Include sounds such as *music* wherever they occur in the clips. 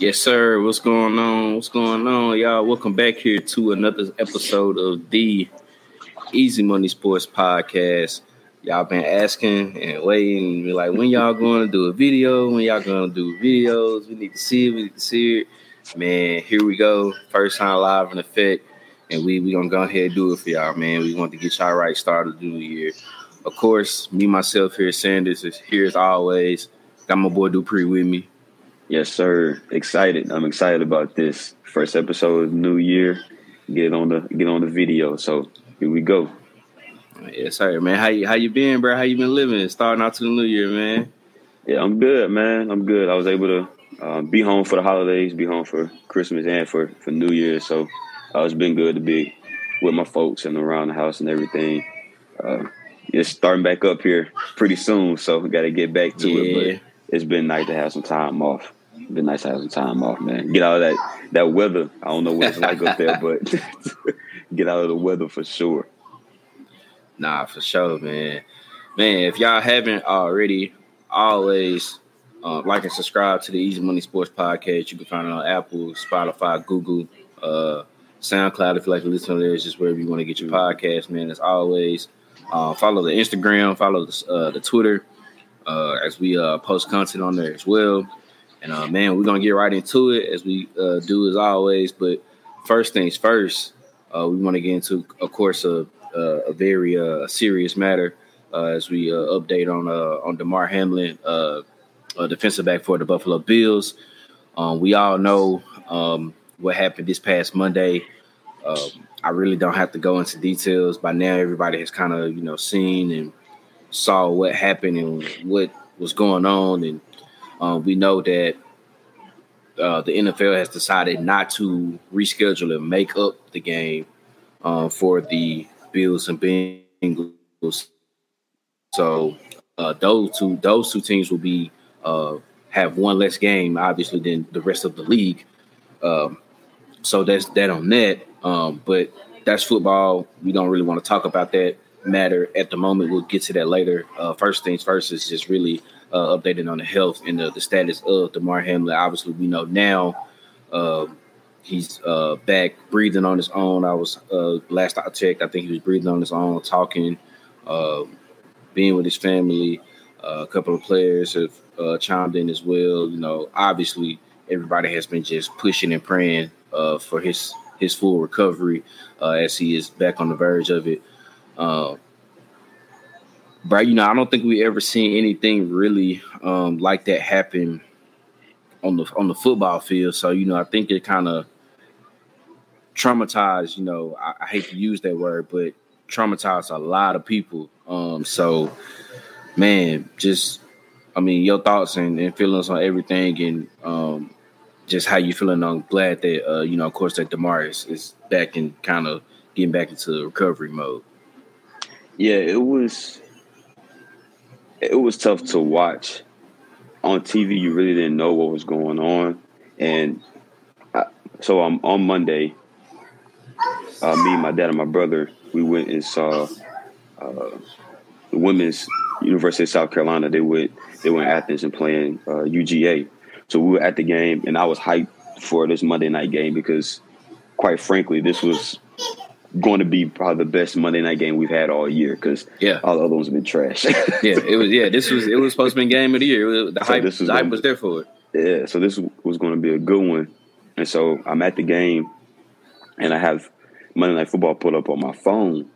Yes, sir. What's going on? What's going on, y'all? Welcome back here to another episode of the Easy Money Sports Podcast. Y'all been asking and waiting, like when y'all going to do a video? When y'all going to do videos? We need to see it. We need to see it. Man, here we go. First time live in effect, and we we gonna go ahead and do it for y'all, man. We want to get y'all right started the new year. Of course, me myself here, Sanders is here as always. Got my boy Dupree with me. Yes, sir. Excited. I'm excited about this first episode of New Year. Get on the get on the video. So here we go. Yes, sir, man. How you how you been, bro? How you been living? Starting out to the new year, man. Yeah, I'm good, man. I'm good. I was able to uh, be home for the holidays, be home for Christmas and for for New Year. So uh, it's been good to be with my folks and around the house and everything. Uh, it's starting back up here pretty soon, so we got to get back to yeah. it. But it's been nice to have some time off. It's been nice have some time off, man. Get out of that that weather. I don't know what it's like up there, but *laughs* get out of the weather for sure. Nah, for sure, man. Man, if y'all haven't already, always uh, like and subscribe to the Easy Money Sports Podcast. You can find it on Apple, Spotify, Google, uh, SoundCloud. If you like to listen to this, just wherever you want to get your podcast, man. As always, uh, follow the Instagram, follow the, uh, the Twitter uh, as we uh, post content on there as well. And uh, man, we're gonna get right into it as we uh, do as always. But first things first, uh, we want to get into, of course, a, a very uh, serious matter uh, as we uh, update on on Damar Hamlin, a defensive back for the Buffalo Bills. Um, we all know um, what happened this past Monday. Um, I really don't have to go into details. By now, everybody has kind of you know seen and saw what happened and what was going on, and um, we know that uh, the NFL has decided not to reschedule and make up the game uh, for the Bills and Bengals. So uh, those two those two teams will be uh, have one less game, obviously, than the rest of the league. Um, so that's that on that. Um, but that's football. We don't really want to talk about that matter at the moment. We'll get to that later. Uh, first things first is just really uh, updating on the health and the, the status of Damar Hamlin. Obviously, we know now uh, he's uh, back breathing on his own. I was uh, last I checked, I think he was breathing on his own, talking, uh, being with his family. a couple of players have chimed in as well. You know, obviously, everybody has been just pushing and praying for his his full recovery as he is back on the verge of it. Uh, bro, you know, I don't think we ever seen anything really um, like that happen on the on the football field. So, you know, I think it kind of traumatized, you know, I, I, hate to use that word, but traumatized a lot of people. Um, so man, just I mean, your thoughts and, and feelings on everything and um, just how you feeling. I'm glad that uh, you know, of course, that Damar's is back and kind of getting back into recovery mode. Yeah, it was it was tough to watch. On TV, you really didn't know what was going on, and I, so um, on Monday, uh, me, my dad, and my brother, we went and saw uh, the women's University of South Carolina. They went they went Athens and playing uh, UGA. So we were at the game, and I was hyped for this Monday night game because, quite frankly, this was going to be probably the best Monday night game we've had all year because yeah, all the other ones have been trash. *laughs* yeah, it was. Yeah, this was it was supposed to be game of the year. Was, the so hype, was the hype was there for it. Yeah, so this was going to be a good one, and so I'm at the game, and I have Monday Night Football put up on my phone,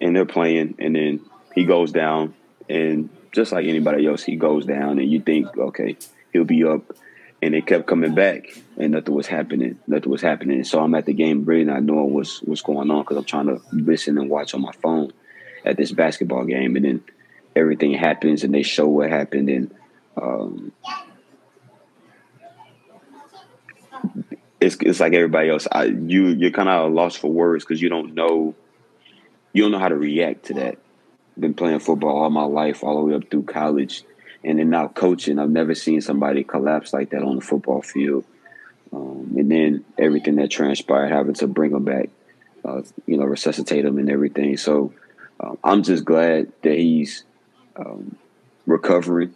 and they're playing, and then he goes down, and just like anybody else, he goes down, and you think, okay, he'll be up and they kept coming back, and nothing was happening. Nothing was happening. So I'm at the game, really not knowing what's what's going on because I'm trying to listen and watch on my phone at this basketball game, and then everything happens, and they show what happened, and um, it's it's like everybody else. I, you you're kind of lost for words because you don't know you don't know how to react to that. Been playing football all my life, all the way up through college and then now coaching, I've never seen somebody collapse like that on the football field. Um, and then everything that transpired, having to bring him back, uh, you know, resuscitate him and everything. So um, I'm just glad that he's um, recovering.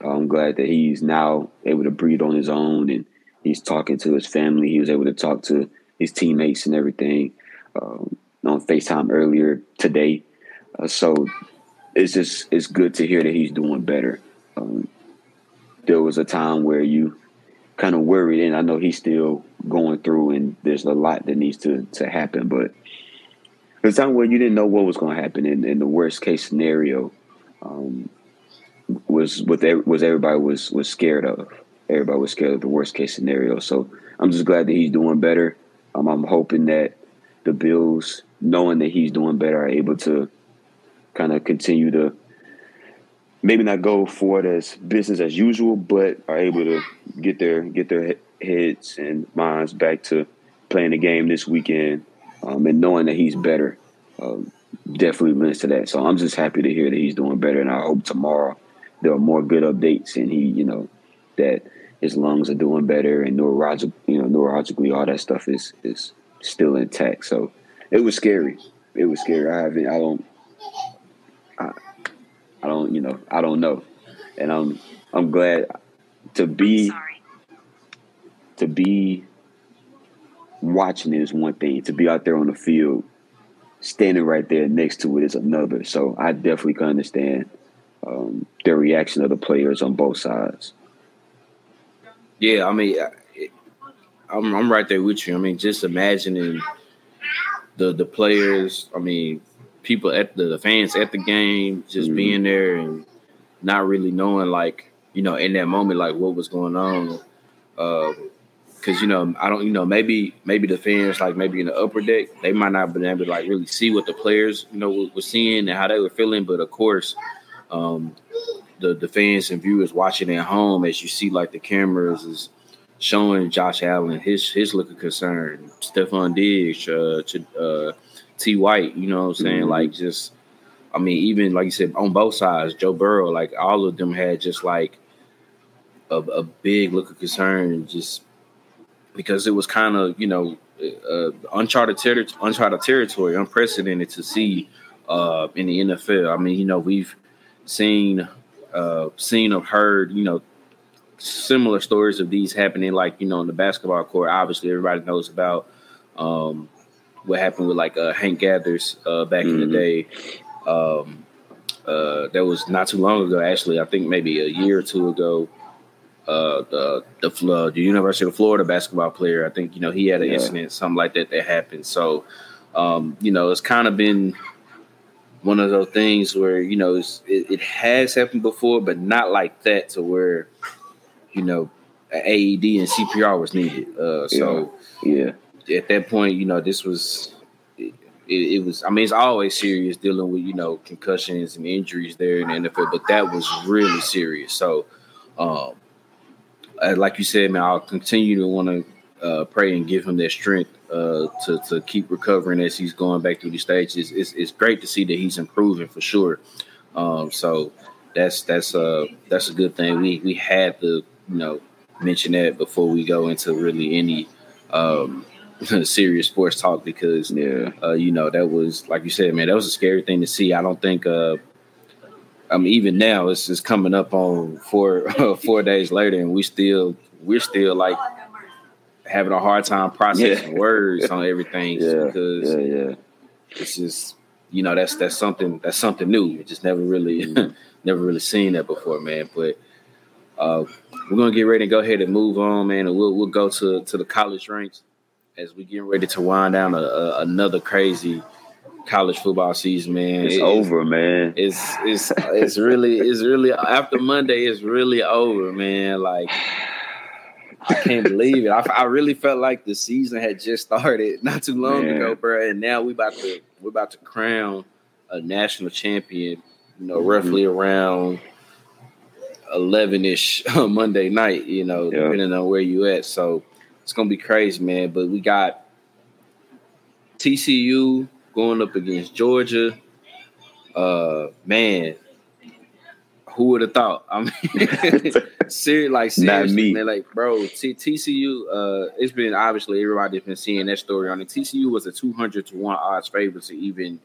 I'm glad that he's now able to breathe on his own and he's talking to his family. He was able to talk to his teammates and everything um, on Facetime earlier today. Uh, so it's just it's good to hear that he's doing better. Um, there was a time where you kind of worried, and I know he's still going through, and there's a lot that needs to to happen. But there's time where you didn't know what was going to happen, and in the worst case scenario um, was what was everybody was was scared of. Everybody was scared of the worst case scenario. So I'm just glad that he's doing better. Um, I'm hoping that the Bills, knowing that he's doing better, are able to kind of continue to maybe not go for it as business as usual, but are able to get their get their heads and minds back to playing the game this weekend, um, and knowing that he's better. Um, definitely lends to that. So I'm just happy to hear that he's doing better, and I hope tomorrow there are more good updates, and he, you know, that his lungs are doing better, and neurologic, you know, neurologically, all that stuff is is still intact. So it was scary. It was scary. I haven't. I don't. I, I don't. You know. I don't know, and I'm. I'm glad to be. To be watching it is one thing. To be out there on the field standing right there next to it is another. So I definitely can understand um, the reaction of the players on both sides. Yeah, I mean, I'm I'm right there with you. I mean, just imagining the the players. I mean, people at the, the fans at the game, just mm-hmm. being there and not really knowing, like you know, in that moment, like what was going on. Uh, because you know I don't you know maybe maybe the fans like maybe in the upper deck they might not have been able to like really see what the players you know were, were seeing and how they were feeling, but of course, um, the the fans and viewers watching at home as you see like the cameras is showing Josh Allen his his look of concern, Stefon Diggs, uh, uh, Tre White, you know what I'm saying mm-hmm. like just. I mean, even like you said, on both sides, Joe Burrow, like all of them had just like a, a big look of concern, just because it was kind of you know uh, uncharted territory, uncharted territory, unprecedented to see uh, in the NFL. I mean, you know, we've seen uh, seen or heard, you know, similar stories of these happening, like you know, in the basketball court. Obviously, everybody knows about um, what happened with like uh, Hank Gathers uh, back mm-hmm. in the mm-hmm. day. Um, uh, that was not too long ago, actually. I think maybe a year or two ago uh, the the the University of Florida basketball player. I think you know he had an yeah. incident, something like that that happened. So, um, you know, it's kind of been one of those things where you know it, it, has happened before, but not like that to where you know AED and CPR was needed. Uh, so yeah. yeah, at that point, you know, this was. It, it, was. I mean, it's always serious dealing with you know concussions and injuries there in the NFL, but that was really serious. So, um, uh, like you said, man, I'll continue to want to uh, pray and give him that strength uh, to to keep recovering as he's going back through the stages. It's, it's, great to see that he's improving for sure. Um, so that's that's a that's a good thing. We we had to you know mention that before we go into really any um, *laughs* serious sports talk because yeah, uh, you know that was like you said, man, that was a scary thing to see. I don't think uh, I mean, even now it's just coming up on four *laughs* four days later, and we still we're still like having a hard time processing yeah. words on *laughs* everything yeah. because yeah, yeah. it's just you know that's that's something that's something new. We just never really never really seen that before, man. But uh, we're gonna get ready to go ahead and move on, man, and we'll we'll go to to the college ranks as we get ready to wind down a, a, another crazy college football season, man. It's it, over, man. It's it's it's really it's really after Monday. It's really over, man. Like I can't believe it. I, I really felt like the season had just started *laughs* not too long man. ago, bro. And now we about to we're about to crown a national champion. You know, mm-hmm. roughly around eleven ish *laughs* Monday night. You know, yeah. depending on where you at. So it's gonna be crazy, man. But we got TCU going up against Georgia. Uh, man, who would have thought? I mean, *laughs* ser- like seriously, man, like bro, T- TCU. Uh, it's been obviously everybody's been seeing that story on it. TCU was a two hundred to one odds favorite to even,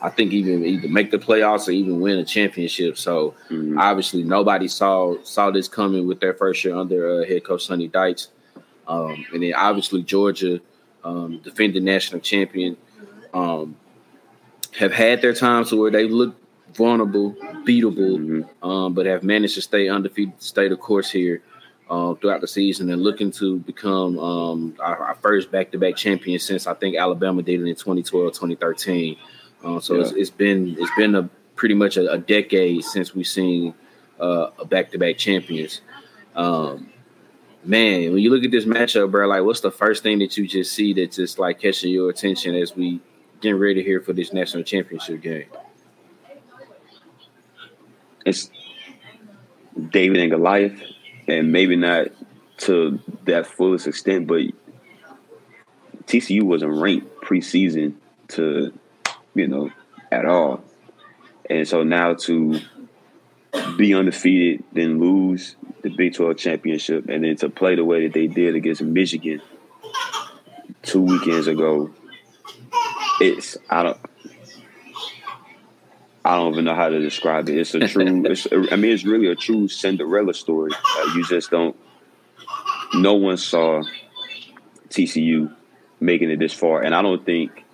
I think, even either make the playoffs or even win a championship. So mm-hmm. obviously, nobody saw saw this coming with their first year under uh, head coach Sonny Dykes. Um, and then obviously Georgia, um, defending national champion, um, have had their times where they look vulnerable, beatable, mm-hmm. um, but have managed to stay undefeated, stay the course here uh, throughout the season, and looking to become um, our, our, first back-to-back champion since I think Alabama did it in 2012, 2013. Uh, so yeah. it's, it's been it's been a pretty much a, a decade since we've seen uh, a back-to-back champions. Um, man, when you look at this matchup, bro, like what's the first thing that you just see that just like catching your attention as we getting ready here for this national championship game? It's David and Goliath, and maybe not to that fullest extent, but TCU wasn't ranked preseason to, you know, at all. And so now to be undefeated, then lose the Big 12 championship, and then to play the way that they did against Michigan two weekends ago, it's I don't I don't even know how to describe it. It's a true. *laughs* it's I mean, it's really a true Cinderella story. Uh, you just don't. No one saw TCU making it this far, and I don't think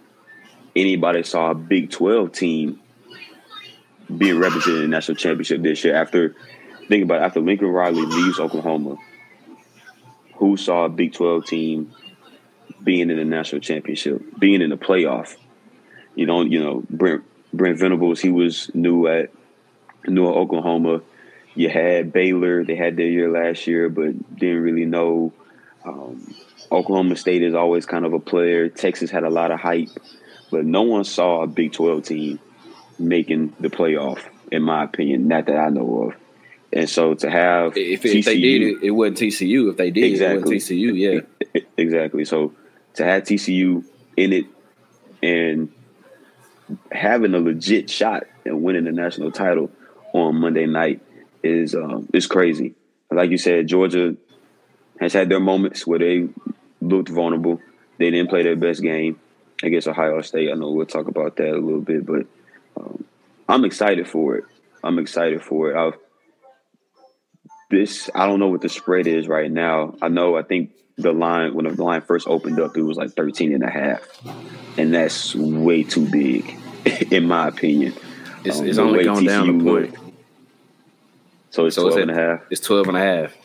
anybody saw a Big Twelve team being represented in the national championship this year. After think about it, after Lincoln Riley leaves Oklahoma, who saw a Big Twelve team being in the national championship, being in the playoff? You don't, you know, Brent Brent Venables, he was new at new at Oklahoma. You had Baylor; they had their year last year, but didn't really know. Um, Oklahoma State is always kind of a player. Texas had a lot of hype, but no one saw a Big Twelve team making the playoff, in my opinion. Not that I know of. And so to have if, TCU, if they did it, it wasn't TCU. If they did, exactly. it wasn't TCU. Yeah, *laughs* exactly. So to have TCU in it and having a legit shot and winning the national title on Monday night is um, is crazy. Like you said, Georgia has had their moments where they looked vulnerable. They didn't play their best game against Ohio State. I know we'll talk about that a little bit, but um, I'm excited for it. I'm excited for it. I've, this I don't know what the spread is right now. I know I think the line when the line first opened up, it was like 13 and a half. And that's way too big, *laughs* in my opinion. It's, um, it's only going TCU down a point. So it's so 12 and a half. It's 12 and a half.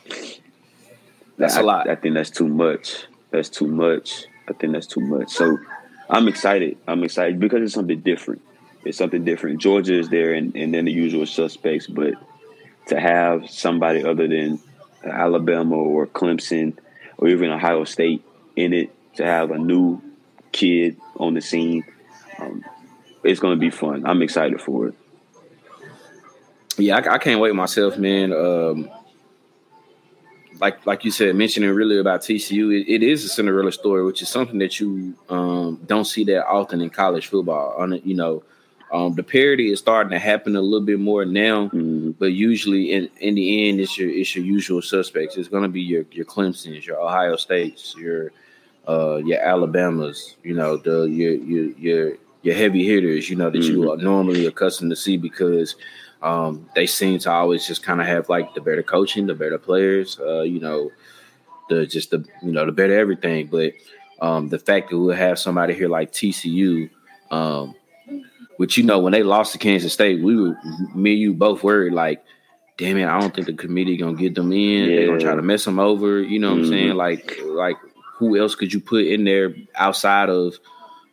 That's I, a lot. I think that's too much. That's too much. I think that's too much. So I'm excited. I'm excited because it's something different. It's something different. Georgia is there and, and then the usual suspects, but to have somebody other than Alabama or Clemson – or even Ohio State in it to have a new kid on the scene. Um, it's going to be fun. I'm excited for it. Yeah, I, I can't wait myself, man. Um, like like you said, mentioning really about TCU, it, it is a Cinderella story, which is something that you um, don't see that often in college football. On you know, um, the parity is starting to happen a little bit more now, mm-hmm. but usually in, in the end, it's your it's your usual suspects. It's going to be your your Clemson's, your Ohio States, your uh, your Alabamas. You know the your your your your heavy hitters. You know that mm-hmm. you are normally accustomed to see because um, they seem to always just kind of have like the better coaching, the better players. Uh, you know, the just the you know the better everything. But um, the fact that we'll have somebody here like TCU. Um, but you know, when they lost to Kansas State, we were me and you both worried like, damn it, I don't think the committee gonna get them in. Yeah. They're gonna try to mess them over. You know what mm-hmm. I'm saying? Mm-hmm. Like, like who else could you put in there outside of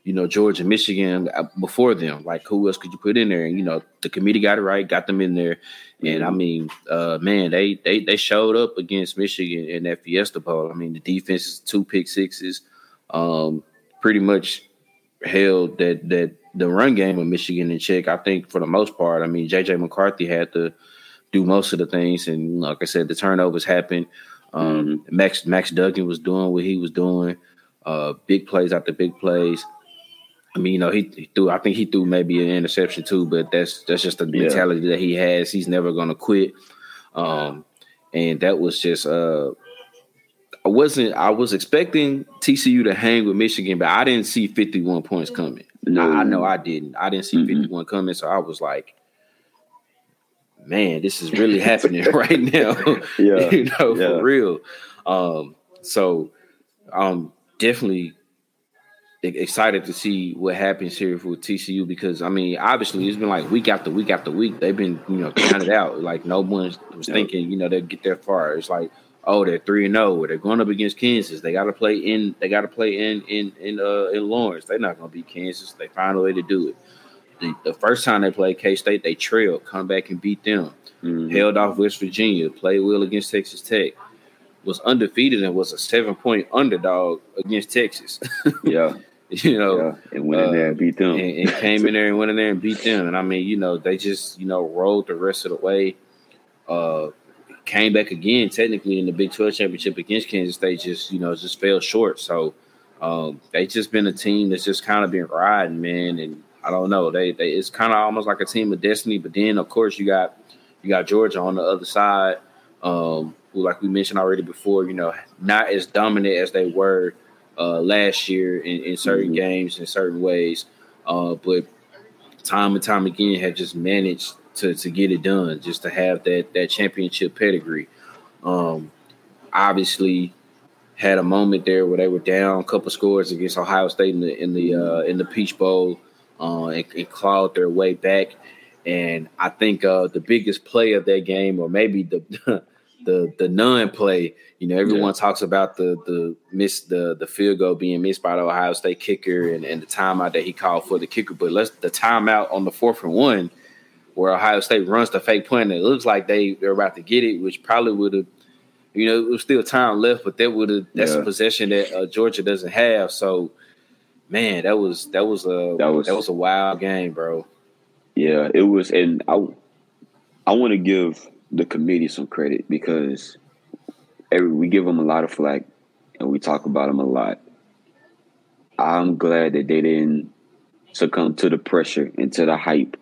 you know Georgia, Michigan uh, before them? Like, who else could you put in there? And you know, the committee got it right, got them in there. And I mm-hmm. mean, uh, man, they they they showed up against Michigan in that Fiesta Bowl. I mean, the defense is two pick sixes, um, pretty much held that that the run game of Michigan in check. I think for the most part, I mean, JJ McCarthy had to do most of the things, and like I said, the turnovers happened. Um, mm-hmm. Max Max Duggan was doing what he was doing, uh, big plays after big plays. I mean, you know, he, he, threw. I think he threw maybe an interception too, but that's that's just the yeah. mentality that he has. He's never going to quit, um, and that was just. Uh, I wasn't. I was expecting TCU to hang with Michigan, but I didn't see fifty-one points coming. No. I, I know I didn't. I didn't see mm-hmm. 51 coming, so I was like, man, this is really happening *laughs* right now. *laughs* yeah. you know, yeah. for real. Um, so I'm definitely excited to see what happens here for TCU because I mean, obviously, it's been like week after week after week. They've been you know counted out. Like no one was thinking you know they'd get that far. It's like oh they're three and zero. Oh, they're going up against Kansas. They got to play in. They got to play in in in uh in Lawrence. They're not going to beat Kansas. They find a way to do it. The, the first time they played K State, they trailed, come back and beat them. Mm-hmm. Held off West Virginia, played well against Texas Tech was undefeated and was a seven point underdog against Texas. *laughs* yeah. You know, yeah. and went in there and beat them. And, and came in there and went in there and beat them. And I mean, you know, they just, you know, rolled the rest of the way. Uh, came back again technically in the Big 12 championship against Kansas State, just, you know, just fell short. So um, they just been a team that's just kind of been riding, man. And I don't know. They they it's kind of almost like a team of destiny. But then of course you got you got Georgia on the other side. Um, who, like we mentioned already before, you know, not as dominant as they were uh, last year in, in certain mm-hmm. games in certain ways, uh, but time and time again have just managed to to get it done, just to have that that championship pedigree. Um, obviously, had a moment there where they were down a couple scores against Ohio State in the in the uh, in the Peach Bowl uh, and, and clawed their way back. And I think uh, the biggest play of that game, or maybe the *laughs* the the non play. You know, everyone yeah. talks about the the miss the the field goal being missed by the Ohio State kicker and, and the timeout that he called for the kicker. But let's the timeout on the fourth and one where Ohio State runs the fake punt and it looks like they they're about to get it, which probably would have you know, it was still time left, but that would have that's yeah. a possession that uh, Georgia doesn't have. So man, that was that was a that was, that was a wild game, bro. Yeah, it was and I I want to give the committee some credit because every, we give them a lot of flack and we talk about them a lot. I'm glad that they didn't succumb to the pressure and to the hype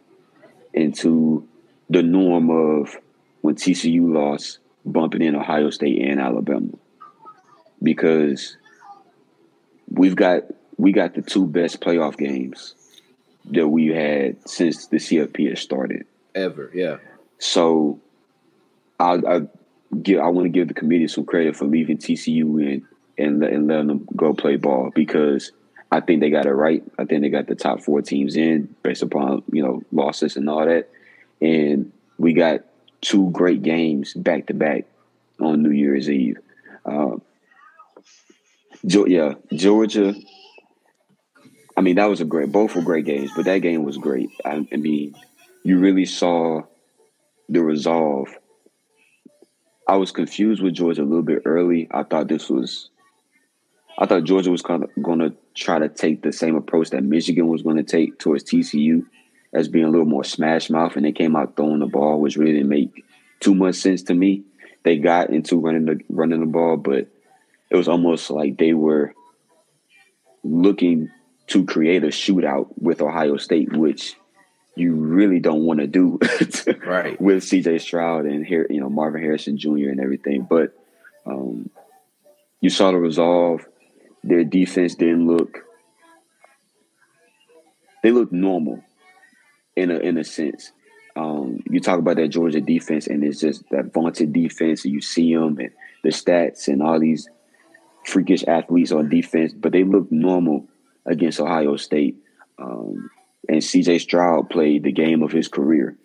and to the norm of when TCU lost, bumping in Ohio State and Alabama. Because we've got we got the two best playoff games that we had since the CFP has started. Ever, yeah. So I, I give I want to give the committee some credit for leaving TCU in and and letting them go play ball because I think they got it right. I think they got the top four teams in based upon you know losses and all that, and we got two great games back to back on New Year's Eve. Uh, yeah, Georgia. I mean, that was a great. Both were great games, but that game was great. I, I mean, you really saw the resolve I was confused with Georgia a little bit early. I thought this was, I thought Georgia was going to try to take the same approach that Michigan was going to take towards TCU, as being a little more smash mouth, and they came out throwing the ball, which really didn't make too much sense to me. They got into running the running the ball, but it was almost like they were looking to create a shootout with Ohio State, which you really don't want to do *laughs* right with CJ Stroud and here you know Marvin Harrison Jr. and everything. But um, you saw the resolve. Their defense didn't look they look normal in a in a sense. Um, you talk about that Georgia defense, and it's just that vaunted defense. And you see them and the stats and all these freakish athletes on defense, but they look normal against Ohio State. Um, and CJ Stroud played the game of his career,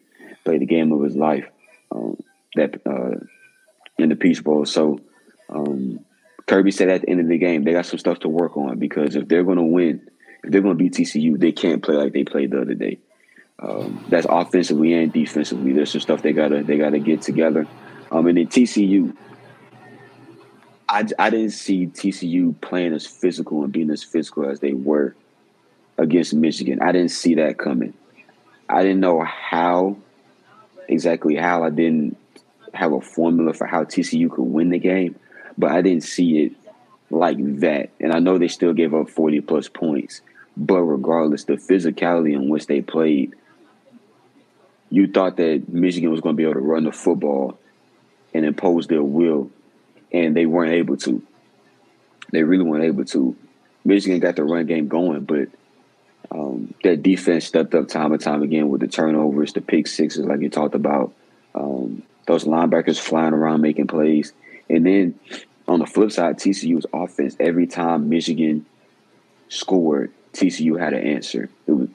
played the game of his life. Um, that uh, in the Peach Bowl. So um, Kirby said at the end of the game, they got some stuff to work on because if they're going to win, if they're going to beat TCU, they can't play like they played the other day. Um, that's offensively and defensively. There's some stuff they gotta they gotta get together. Um, and then TCU, I, I didn't see TCU playing as physical and being as physical as they were against Michigan. I didn't see that coming. I didn't know how exactly how I didn't have a formula for how TCU could win the game, but I didn't see it like that. And I know they still gave up 40 plus points, but regardless, the physicality in which they played, you thought that Michigan was going to be able to run the football and impose their will, and they weren't able to. They really weren't able to. Michigan got the run game going, but um, that defense stepped up time and time again with the turnovers, the pick sixes, like you talked about. Um, those linebackers flying around making plays, and then on the flip side, TCU's offense, every time Michigan scored, TCU had an answer. It was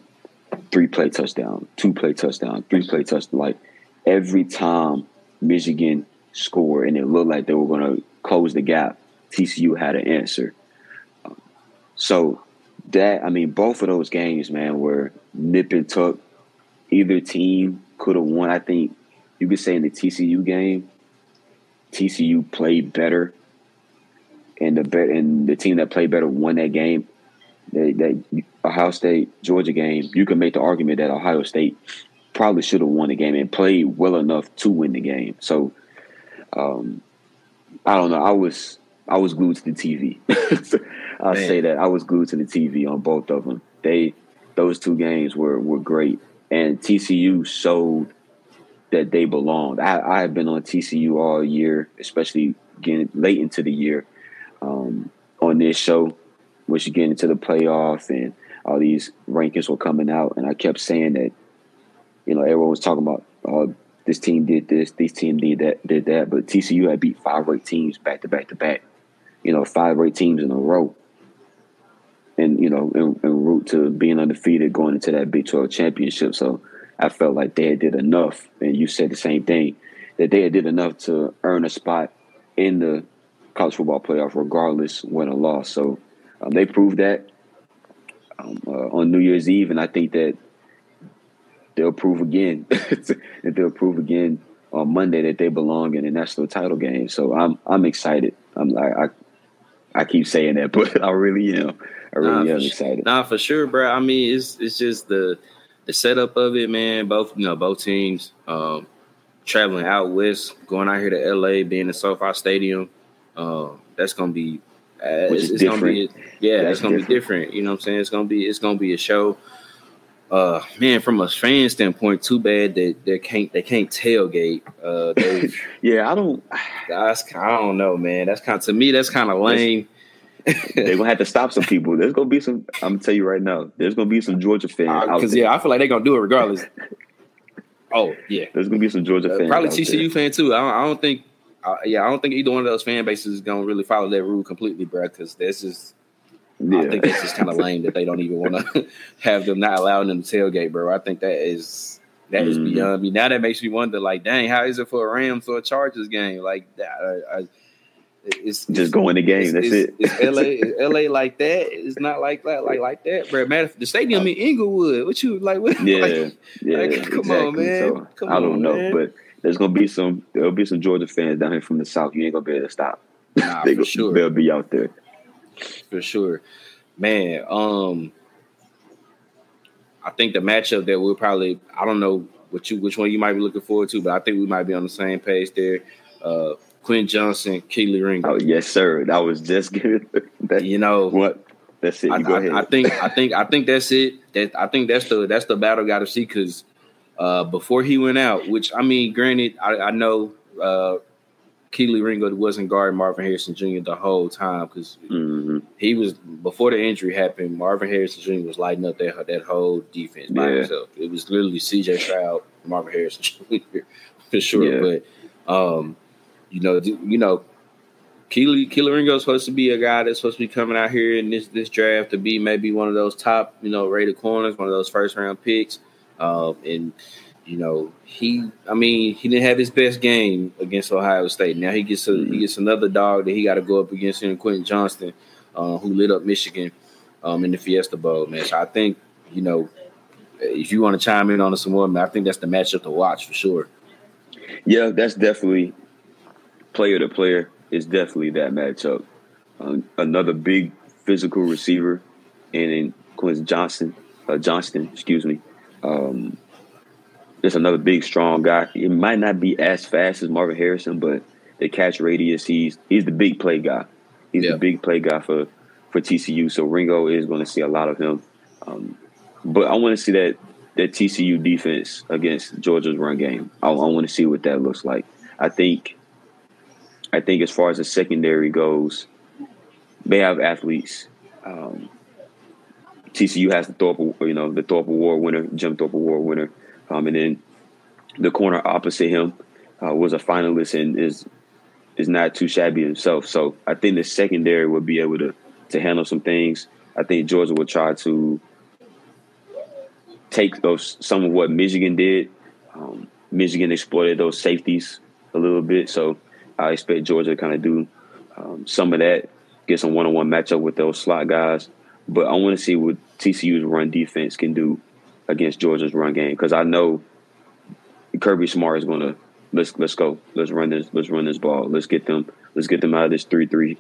three play touchdown, two play touchdown, three play touchdown. Like every time Michigan scored and it looked like they were going to close the gap, TCU had an answer. So that I mean, both of those games, man, were nip and tuck. Either team could have won. I think you could say in the TCU game, TCU played better, and the bet and the team that played better won that game. That, that Ohio State Georgia game, you can make the argument that Ohio State probably should have won the game and played well enough to win the game. So, um, I don't know. I was I was glued to the TV. *laughs* I'll Man. say that I was glued to the TV on both of them. They those two games were were great, and TCU showed that they belonged. I, I have been on TCU all year, especially getting late into the year um, on this show, which getting into the playoff and all these rankings were coming out, and I kept saying that, you know, everyone was talking about, oh, this team did this, this team did that, did that, but TCU had beat five ranked teams back to back to back, you know, five ranked teams in a row, and you know, en, en route to being undefeated going into that Big Twelve championship. So I felt like they did enough, and you said the same thing that they did enough to earn a spot in the college football playoff, regardless win or loss. So um, they proved that um, uh, on New Year's Eve, and I think that they'll prove again *laughs* that they'll prove again on Monday that they belong in the national title game. So I'm I'm excited. I'm like I I keep saying that, *laughs* but I really am. I really nah, am excited. Nah, for sure, bro. I mean, it's it's just the the setup of it, man. Both you know, both teams um, traveling out west, going out here to LA, being in SoFi Stadium. Um, that's gonna be, uh, Which it's, it's gonna be, yeah, that's it's gonna different. be different. You know what I'm saying? It's gonna be, it's gonna be a show. Uh, man, from a fan standpoint, too bad that they can't they can't tailgate. Uh, *laughs* yeah, I don't. That's I don't know, man. That's kind of, to me that's kind of lame. They're gonna have to stop some people. There's gonna be some. I'm gonna tell you right now. There's gonna be some Georgia fans because uh, yeah, I feel like they're gonna do it regardless. oh yeah, there's gonna be some Georgia uh, fans. Probably TCU there. fan too. I don't, I don't think. Uh, yeah, I don't think either one of those fan bases is gonna really follow that rule completely, bro. Because this is. Yeah. I think it's just kind of lame that they don't even want to *laughs* have them not allowing them to tailgate, bro. I think that is that mm-hmm. is beyond me. Now that makes me wonder, like, dang, how is it for a Rams or a Chargers game? Like, I, I, it's just going the game. That's it's, it. It's LA. It's LA like that. It's not like that. Like like that, bro. Matter the stadium in Inglewood. What you like? What, yeah, *laughs* like, yeah. Like, come exactly. on, man. So, come I don't on, know, man. but there's gonna be some. There'll be some Georgia fans down here from the south. You ain't gonna be able to stop. Nah, *laughs* they for go, sure. They'll be out there for sure, man. Um, I think the matchup that we'll probably. I don't know what you which one you might be looking forward to, but I think we might be on the same page there. Uh, Quinn Johnson, Kelee Ringo. Oh yes, sir. That was just good. *laughs* that, you know what? That's it. You I, go I, ahead. I think I think I think that's it. That I think that's the that's the battle got to see because uh, before he went out, which I mean, granted, I, I know uh, Kelee Ringo wasn't guarding Marvin Harrison Jr. the whole time because mm-hmm. he was before the injury happened. Marvin Harrison Jr. was lighting up that that whole defense by yeah. himself. It was literally C.J. Stroud, Marvin Harrison *laughs* Jr. for sure. Yeah. But um, you know, you know, Kelee Ringo is supposed to be a guy that's supposed to be coming out here in this this draft to be maybe one of those top, you know, rated corners, one of those first round picks. Um, and you know, he I mean, he didn't have his best game against Ohio State. Now he gets a he mm-hmm. gets another dog that he got to go up against him, Quentin Johnston, uh, who lit up Michigan um, in the Fiesta Bowl, man. So I think, you know, if you want to chime in on it some more, man, I think that's the matchup to watch for sure. Yeah, that's definitely player to player is definitely that matchup. Um, another big physical receiver, and in Quincy Johnson, uh, Johnston, excuse me. Um, just another big, strong guy. It might not be as fast as Marvin Harrison, but the catch radius, he's he's the big play guy. He's yeah. the big play guy for for TCU. So Ringo is going to see a lot of him. Um, but I want to see that that TCU defense against Georgia's run game. I, I want to see what that looks like. I think I think as far as the secondary goes, they have athletes. Um, TCU has the Thorpe, you know, the Thorpe Award winner, Jim Thorpe Award winner, um, and then the corner opposite him uh, was a finalist and is is not too shabby himself. So I think the secondary will be able to to handle some things. I think Georgia will try to take those some of what Michigan did. Um, Michigan exploited those safeties a little bit, so I expect Georgia to kind of do um, some of that, get some one on one matchup with those slot guys. But I want to see what TCU's run defense can do against Georgia's run game because I know Kirby Smart is going to let's let's go let's run this let's run this ball let's get them let's get them out of this three three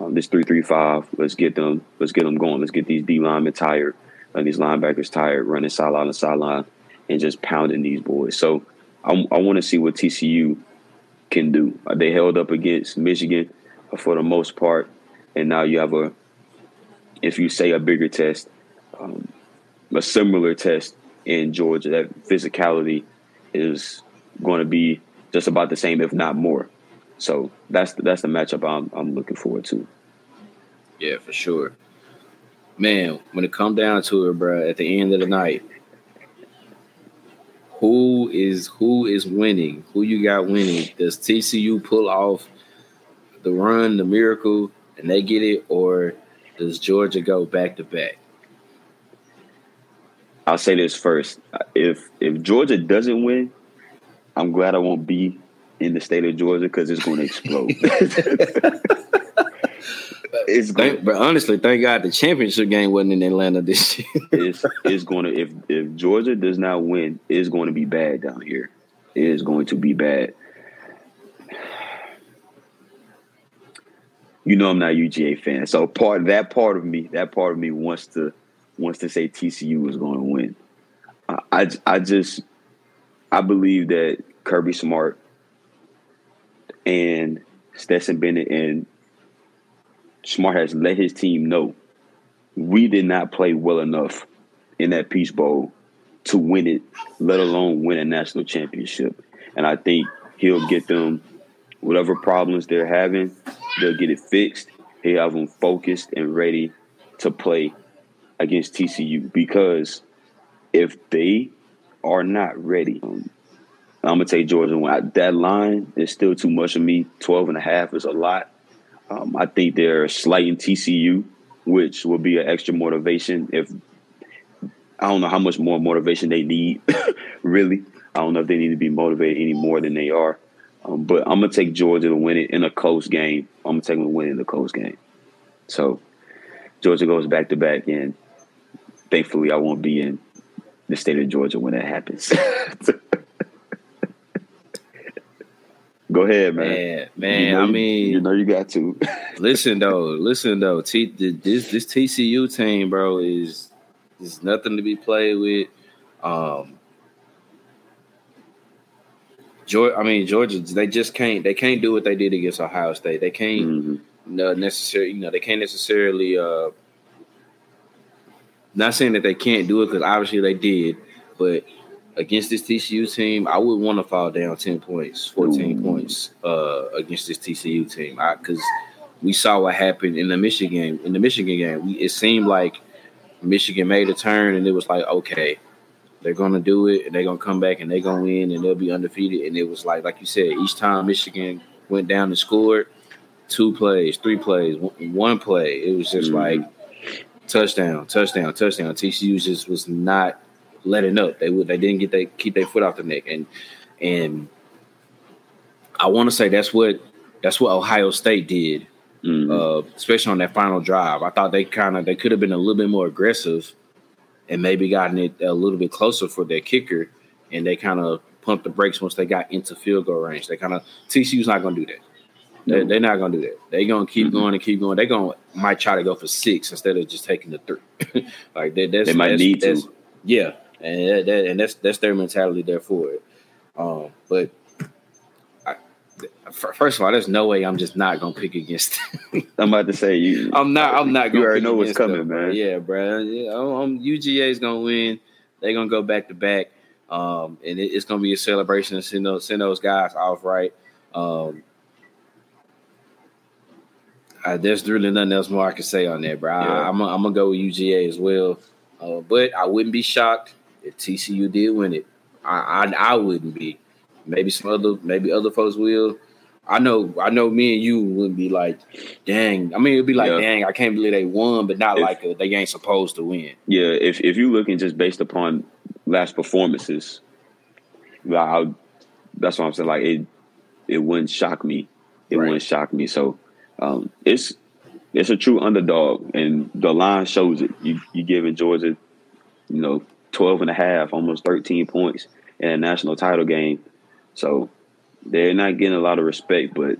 um, this three three five let's get them let's get them going let's get these D linemen tired and these linebackers tired running sideline to sideline and just pounding these boys. So I, I want to see what TCU can do. They held up against Michigan for the most part, and now you have a if you say a bigger test, um, a similar test in Georgia. That physicality is going to be just about the same, if not more. So that's the, that's the matchup I'm I'm looking forward to. Yeah, for sure. Man, when it come down to it, bro, at the end of the night, who is who is winning? Who you got winning? Does TCU pull off the run, the miracle, and they get it, or does Georgia go back to back? I'll say this first: if if Georgia doesn't win, I'm glad I won't be in the state of Georgia because it's going to explode. *laughs* *laughs* it's thank, but honestly, thank God the championship game wasn't in Atlanta this *laughs* year. it's it's going to if if Georgia does not win, it's going to be bad down here. It is going to be bad. You know I'm not a UGA fan, so part that part of me, that part of me wants to wants to say TCU is going to win. I, I, I just I believe that Kirby Smart and Stetson Bennett and Smart has let his team know we did not play well enough in that Peach Bowl to win it, let alone win a national championship. And I think he'll get them whatever problems they're having, they'll get it fixed. He'll have them focused and ready to play against TCU because if they are not ready, um, I'm gonna take Georgia. That line is still too much of me. 12 and a half is a lot. Um, I think they're slighting TCU, which will be an extra motivation. If I don't know how much more motivation they need, *laughs* really. I don't know if they need to be motivated any more than they are. Um, but I'm gonna take Georgia to win it in a close game. I'm gonna take them to win in a close game. So Georgia goes back to back, and thankfully, I won't be in the state of Georgia when that happens. *laughs* Go ahead, man. Man, man you know I mean, you know you got to. *laughs* listen though, listen though. T, this this TCU team, bro, is is nothing to be played with. Um, Georgia, I mean Georgia, they just can't. They can't do what they did against Ohio State. They can't mm-hmm. uh, necessarily, you know, they can't necessarily. Uh, not saying that they can't do it because obviously they did, but against this TCU team, I would want to fall down 10 points, 14 Ooh. points uh, against this TCU team. Because we saw what happened in the Michigan in the Michigan game. We, it seemed like Michigan made a turn and it was like, okay, they're gonna do it and they're gonna come back and they're gonna win and they'll be undefeated. And it was like, like you said, each time Michigan went down and scored, two plays, three plays, one play, it was just mm-hmm. like touchdown, touchdown, touchdown. TCU just was not letting up. They would they didn't get they keep their foot off the neck, and and I want to say that's what that's what Ohio State did, mm-hmm. uh, especially on that final drive. I thought they kind of they could have been a little bit more aggressive, and maybe gotten it a little bit closer for their kicker, and they kind of pumped the brakes once they got into field goal range. They kind of TCU's not going to do that. They, are not gonna do that. They're gonna keep mm-hmm. going and keep going. They're gonna might try to go for six instead of just taking the three. *laughs* like they, that's, they might that's, need to. Yeah, and that, that, and that's that's their mentality there for it. Um, but I, first of all, there's no way I'm just not gonna pick against. *laughs* I'm about to say you. I'm not. I'm not. Gonna you already know what's coming, them, man. Yeah, bro. Yeah, I'm, UGA is gonna win. They're gonna go back to back, um, and it, it's gonna be a celebration to send those send those guys off right. Um, I, there's really nothing else more I can say on that, bro. I, am gonna go with UGA as well, uh, but I wouldn't be shocked if TCU did win it, I, I, I wouldn't be. Maybe some other maybe other folks will. I know, I know. Me and you wouldn't be like, "Dang!" I mean, it'd be like, yeah. "Dang!" I can't believe they won, but not if, like a, they ain't supposed to win. Yeah, if if you're looking just based upon last performances, I, that's what I'm saying. Like it, it wouldn't shock me. It right. wouldn't shock me. So um, it's it's a true underdog, and the line shows it. You you giving Georgia, you know, 12 and a half, almost 13 points in a national title game. So they're not getting a lot of respect, but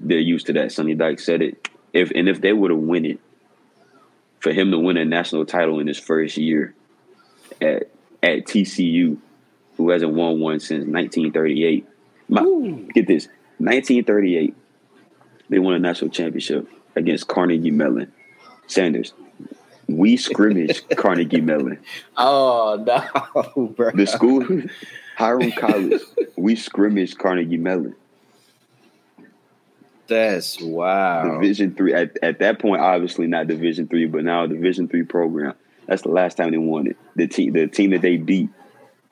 they're used to that. Sonny Dykes said it. If and if they would have win it, for him to win a national title in his first year at at TCU, who hasn't won one since 1938. My, get this, 1938, they won a national championship against Carnegie Mellon. Sanders, we scrimmage *laughs* Carnegie Mellon. Oh no, bro. The school Hiram College, we scrimmaged Carnegie Mellon. That's wow. Division three at, at that point, obviously not Division three, but now Division three program. That's the last time they won it. The team, the team that they beat,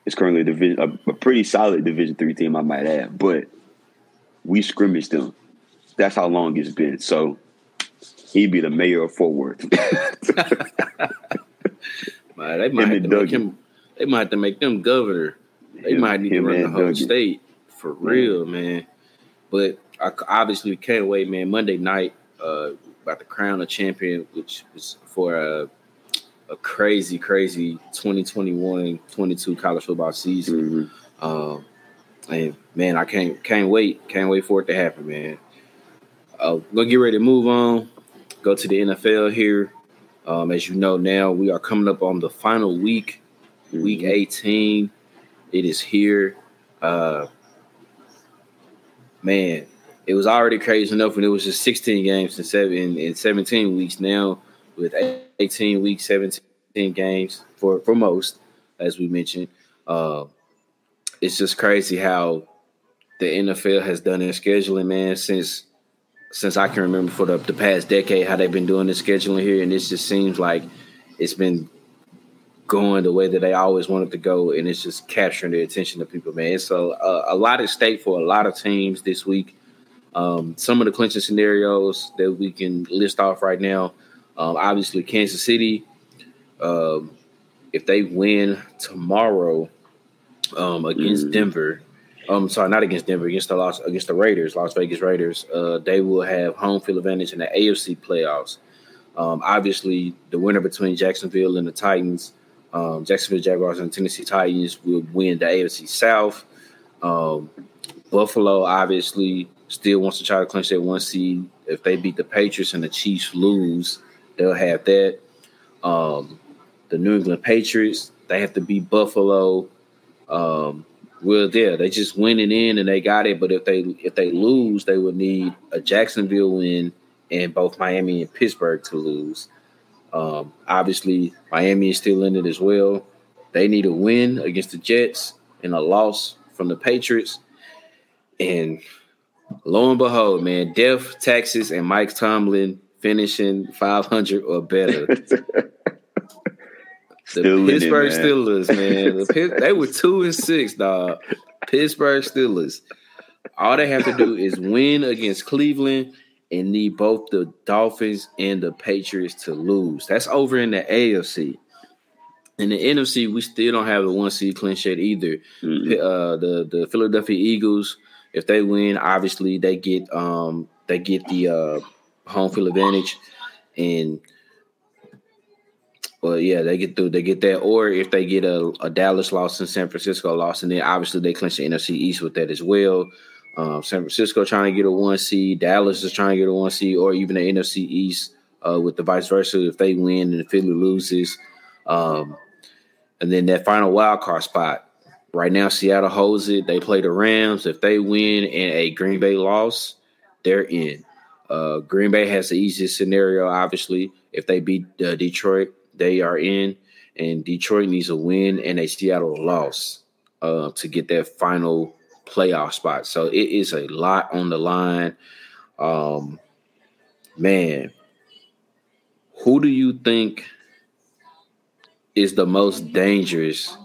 is currently a division, a, a pretty solid Division three team, I might add. But we scrimmaged them. That's how long it's been. So he'd be the mayor of Fort Worth. *laughs* Man, they might have to make him. They might have to make them governor. They him, might need to run the whole state for real, man. But I obviously can't wait, man. Monday night, uh, about to crown a champion, which is for a, a crazy, crazy 2021-22 college football season. Mm-hmm. Um, and man, I can't can't wait, can't wait for it to happen, man. Uh, gonna get ready to move on, go to the NFL here. Um, as you know now, we are coming up on the final week, week mm-hmm. 18 it is here. Uh, man, it was already crazy enough when it was just 16 games in seven in 17 weeks. Now with 18 weeks, 17 games for for most, as we mentioned, uh, it's just crazy how the NFL has done their scheduling, man, since since I can remember for the, the past decade how they've been doing the scheduling here, and it just seems like it's been going the way that they always wanted to go, and it's just capturing the attention of people, man. So uh, a lot at stake for a lot of teams this week. Um, some of the clinching scenarios that we can list off right now. Um, obviously, Kansas City, um, if they win tomorrow um, against mm. Denver, um, sorry, not against Denver, against the Las, against the Raiders, Las Vegas Raiders, uh, they will have home field advantage in the AFC playoffs. Um, obviously, the winner between Jacksonville and the Titans um, Jacksonville Jaguars and Tennessee Titans will win the AFC South. Um, Buffalo obviously still wants to try to clinch that one seed. If they beat the Patriots and the Chiefs lose, they'll have that. Um, the New England Patriots, they have to beat Buffalo. Um, well, yeah, they just win it in and they got it. But if they if they lose, they would need a Jacksonville win and both Miami and Pittsburgh to lose. Um, obviously, Miami is still in it as well. They need a win against the Jets and a loss from the Patriots. And lo and behold, man, Def, Texas, and Mike Tomlin finishing 500 or better. *laughs* the Still Pittsburgh it, Steelers, man. The *laughs* they were two and six, dog. Pittsburgh Steelers. All they have to do is win against Cleveland and need both the Dolphins and the Patriots to lose. That's over in the AFC. In the NFC, we still don't have the one seed clinch yet either. Mm-hmm. Uh, the the Philadelphia Eagles, if they win, obviously they get um they get the uh, home field advantage, and well, yeah, they get through. They get that, or if they get a, a Dallas loss and San Francisco loss, and then obviously they clinch the NFC East with that as well. Um, San Francisco trying to get a one seed, Dallas is trying to get a one seed, or even the NFC East uh, with the vice versa. If they win and the Philly loses, um, and then that final wild card spot. Right now, Seattle holds it. They play the Rams. If they win and a Green Bay loss, they're in. Uh, Green Bay has the easiest scenario, obviously. If they beat uh, Detroit, they are in, and Detroit needs a win and a Seattle loss uh, to get that final playoff spot. So it is a lot on the line. Um, man, who do you think is the most dangerous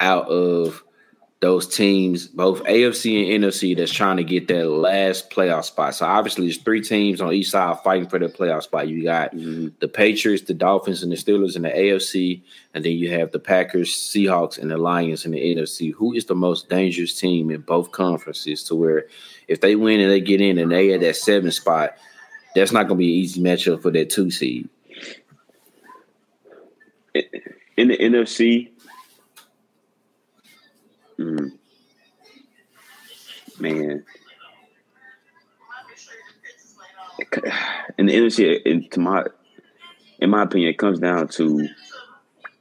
out of those teams, both AFC and NFC, that's trying to get that last playoff spot. So obviously, there's three teams on each side fighting for the playoff spot. You got mm-hmm. the Patriots, the Dolphins, and the Steelers in the AFC, and then you have the Packers, Seahawks, and the Lions in the NFC. Who is the most dangerous team in both conferences? To where if they win and they get in and they at that seven spot, that's not going to be an easy matchup for that two seed. In the NFC, Mm. Man. In the NFC, to my, in my opinion, it comes down to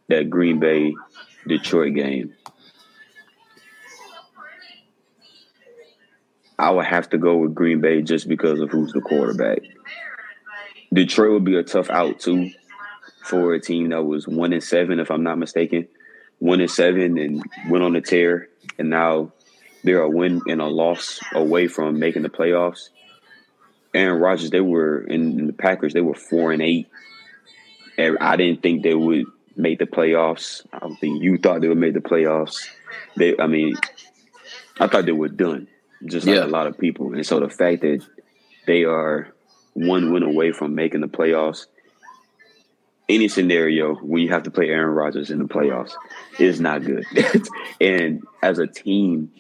that Green Bay Detroit game. I would have to go with Green Bay just because of who's the quarterback. Detroit would be a tough out too for a team that was one and seven, if I'm not mistaken one and seven and went on a tear, and now they're a win and a loss away from making the playoffs. Aaron Rodgers, they were in, the Packers, they were four and eight. And I didn't think they would make the playoffs. I don't think you thought they would make the playoffs. They, I mean, I thought they were done, just like yeah. a lot of people. And so the fact that they are one win away from making the playoffs any scenario when you have to play Aaron Rodgers in the playoffs is not good. *laughs* and as a team,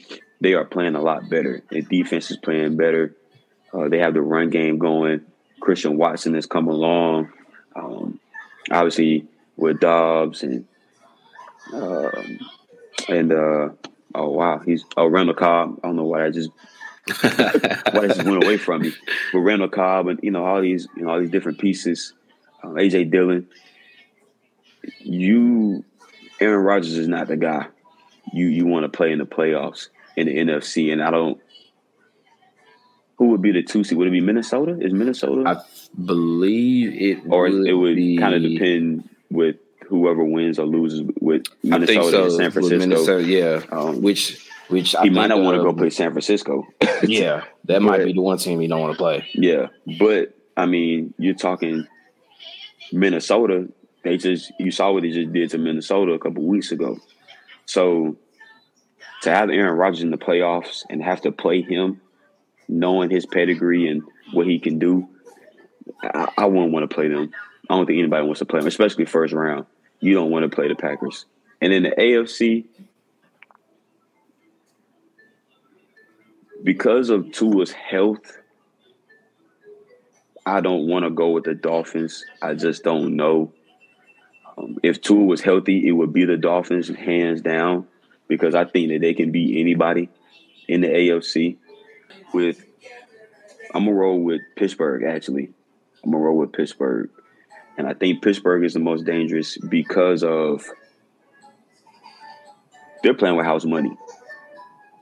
they are playing a lot better. The defense is playing better. Uh, they have the run game going. Christian Watson has come along. Um, obviously with Doubs and um, and uh, oh wow, he's oh Randall Cobb. I don't know why I just why I just went away from me. *laughs* But Randall Cobb and you know all these you know all these different pieces um, AJ Dillon. You, Aaron Rodgers is not the guy you you want to play in the playoffs in the NFC, and I don't. Who would be the two seed? Would it be Minnesota? Is Minnesota? I believe it, or it would be, kind of depend with whoever wins or loses with Minnesota so, and San Francisco. Minnesota, yeah, um, which which I he might not want to go play San Francisco. *laughs* yeah, that *laughs* might be the one team he don't want to play. Yeah, but I mean, you're talking Minnesota, they just you saw what they just did to Minnesota a couple weeks ago. So to have Aaron Rodgers in the playoffs and have to play him, knowing his pedigree and what he can do, I, I wouldn't want to play them. I don't think anybody wants to play them, especially first round. You don't want to play the Packers. And in the AFC, because of Tua's health I don't want to go with the Dolphins. I just don't know. Um, if Tua was healthy, it would be the Dolphins hands down because I think that they can beat anybody in the AFC. With I'm gonna roll with Pittsburgh. Actually, I'm gonna roll with Pittsburgh, and I think Pittsburgh is the most dangerous because of they're playing with house money.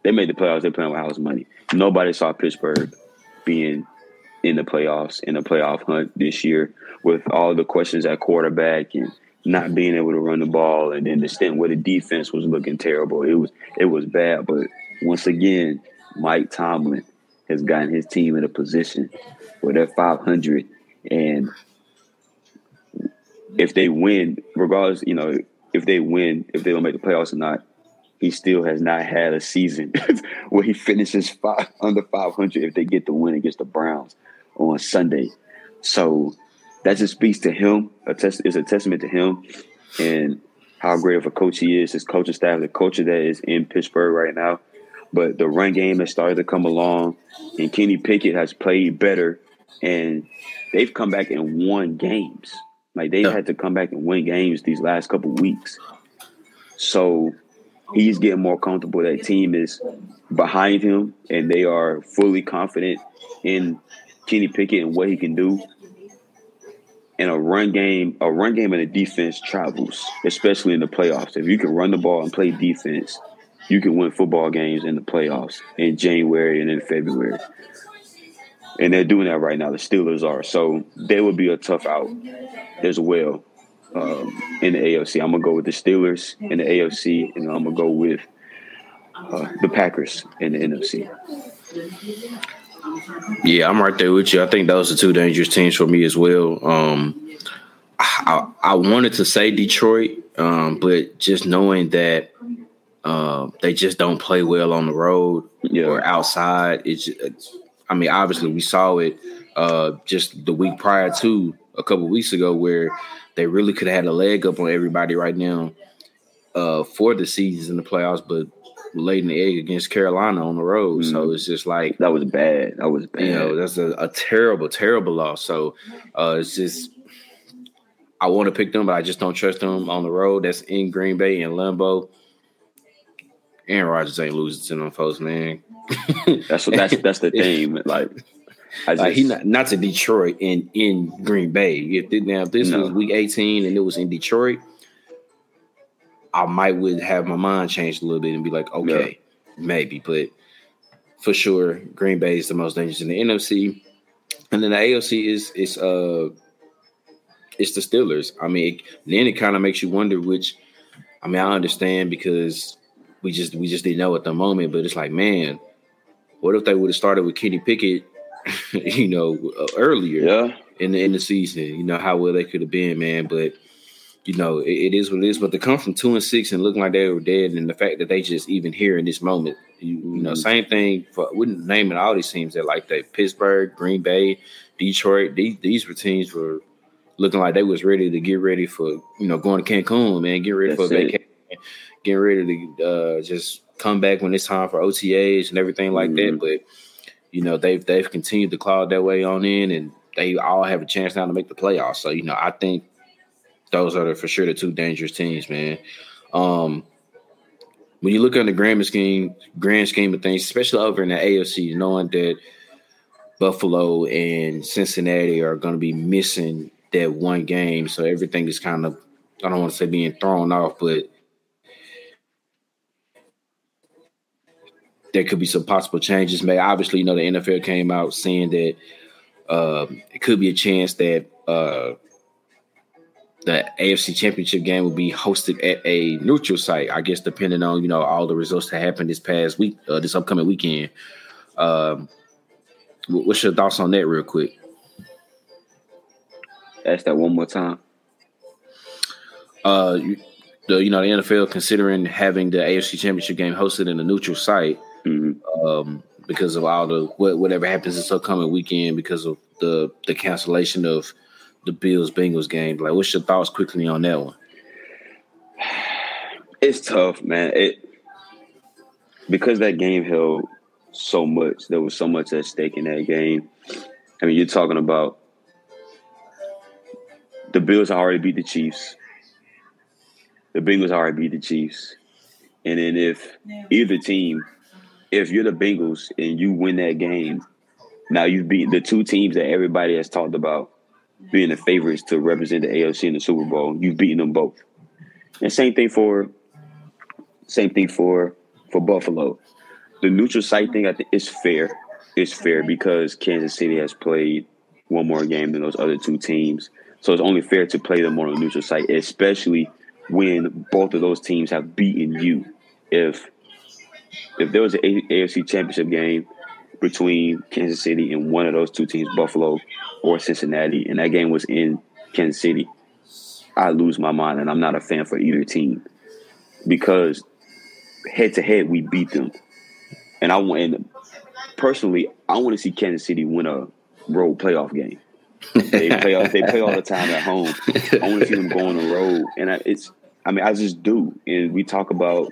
They made the playoffs. They're playing with house money. Nobody saw Pittsburgh being in the playoffs in the playoff hunt this year with all the questions at quarterback and not being able to run the ball and then the stint where the defense was looking terrible. It was it was bad. But once again, Mike Tomlin has gotten his team in a position where they're 500 and if they win, regardless, you know, if they win, if they don't make the playoffs or not, he still has not had a season *laughs* where he finishes five, under 500 if they get the win against the Browns on Sunday. So that just speaks to him. A test is a testament to him and how great of a coach he is. His coaching staff, the culture that is in Pittsburgh right now. But the run game has started to come along, and Kenny Pickett has played better, and they've come back and won games. Like they've yeah. had to come back and win games these last couple weeks. So he's getting more comfortable. That team is behind him, and they are fully confident in Kenny Pickett and what he can do. And a run game, a run game and a defense travels, especially in the playoffs. If you can run the ball and play defense, you can win football games in the playoffs in January and in February. And they're doing that right now. The Steelers are. So they would be a tough out as well um, in the AFC. I'm gonna go with the Steelers in the AFC, and I'm gonna go with uh, the Packers in the NFC. Yeah, I'm right there with you. I think those are two dangerous teams for me as well. Um, I, I wanted to say Detroit, um, but just knowing that Um, they just don't play well on the road yeah. or outside. It's, it's, I mean, obviously we saw it uh, just the week prior to a couple weeks ago where they really could have had a leg up on everybody right now uh, for the seasons in the playoffs, but laid an egg against Carolina on the road. Mm. So it's just like that was bad. That was bad. You know, that's a, a terrible, terrible loss. So uh, it's just I want to pick them, but I just don't trust them on the road. That's in Green Bay and Lambeau. Aaron Rodgers ain't losing to them folks, man. that's what that's *laughs* that's the thing. Like, just, like he not, not to Detroit in in Green Bay. If now if this no. was week eighteen and it was in Detroit, I might would have my mind changed a little bit and be like, okay, yeah. maybe. But for sure, Green Bay is the most dangerous in the NFC, and then the AFC is is uh it's the Steelers. I mean, then it kind of makes you wonder which. I mean, I understand because we just we just didn't know at the moment, but it's like, man, what if they would have started with Kenny Pickett, *laughs* you know, uh, earlier yeah. in the in the season? You know how well they could have been, man. But you know, it, it is what it is. But to come from two and six and looking like they were dead, and the fact that they just even here in this moment, you, you know, mm-hmm. same thing for wouldn't naming all these teams that like that Pittsburgh, Green Bay, Detroit. These these were teams were looking like they was ready to get ready for you know going to Cancun, man, get ready That's for vacation, getting ready to uh, just come back when it's time for OTAs and everything like mm-hmm. that. But you know they've they've continued to claw their way on in, and they all have a chance now to make the playoffs. So you know I think those are the, for sure the two dangerous teams, man. Um, when you look on the grand scheme, grand scheme of things, especially over in the AFC, knowing that Buffalo and Cincinnati are going to be missing that one game, so everything is kind of I don't want to say being thrown off, but there could be some possible changes made. Obviously, you know the NFL came out saying that uh, it could be a chance that uh, the AFC Championship game will be hosted at a neutral site. I guess depending on you know all the results that happened this past week, uh, this upcoming weekend. Um, what's your thoughts on that, real quick? Ask that one more time. Uh, the you know the NFL considering having the AFC Championship game hosted in a neutral site mm-hmm. um, because of all the whatever happens this upcoming weekend because of the the cancellation of the Bills Bengals game. Like, what's your thoughts quickly on that one? It's tough, man. It because that game held so much. There was so much at stake in that game. I mean, you're talking about the Bills already beat the Chiefs. The Bengals already beat the Chiefs. And then if either team, if you're the Bengals and you win that game, now you've beat the two teams that everybody has talked about being the favorites to represent the AFC in the Super Bowl. You've beaten them both. And same thing for same thing for for Buffalo. The neutral site thing I think is fair. It's fair because Kansas City has played one more game than those other two teams. So it's only fair to play them on a neutral site, especially when both of those teams have beaten you. If if there was an AFC championship game between Kansas City and one of those two teams, Buffalo or Cincinnati, and that game was in Kansas City, I lose my mind, and I'm not a fan for either team because head to head we beat them, and I want and personally I want to see Kansas City win a road playoff game. they play all, they play all the time at home. I want to see them go on the road, and I, it's I mean I just do. And we talk about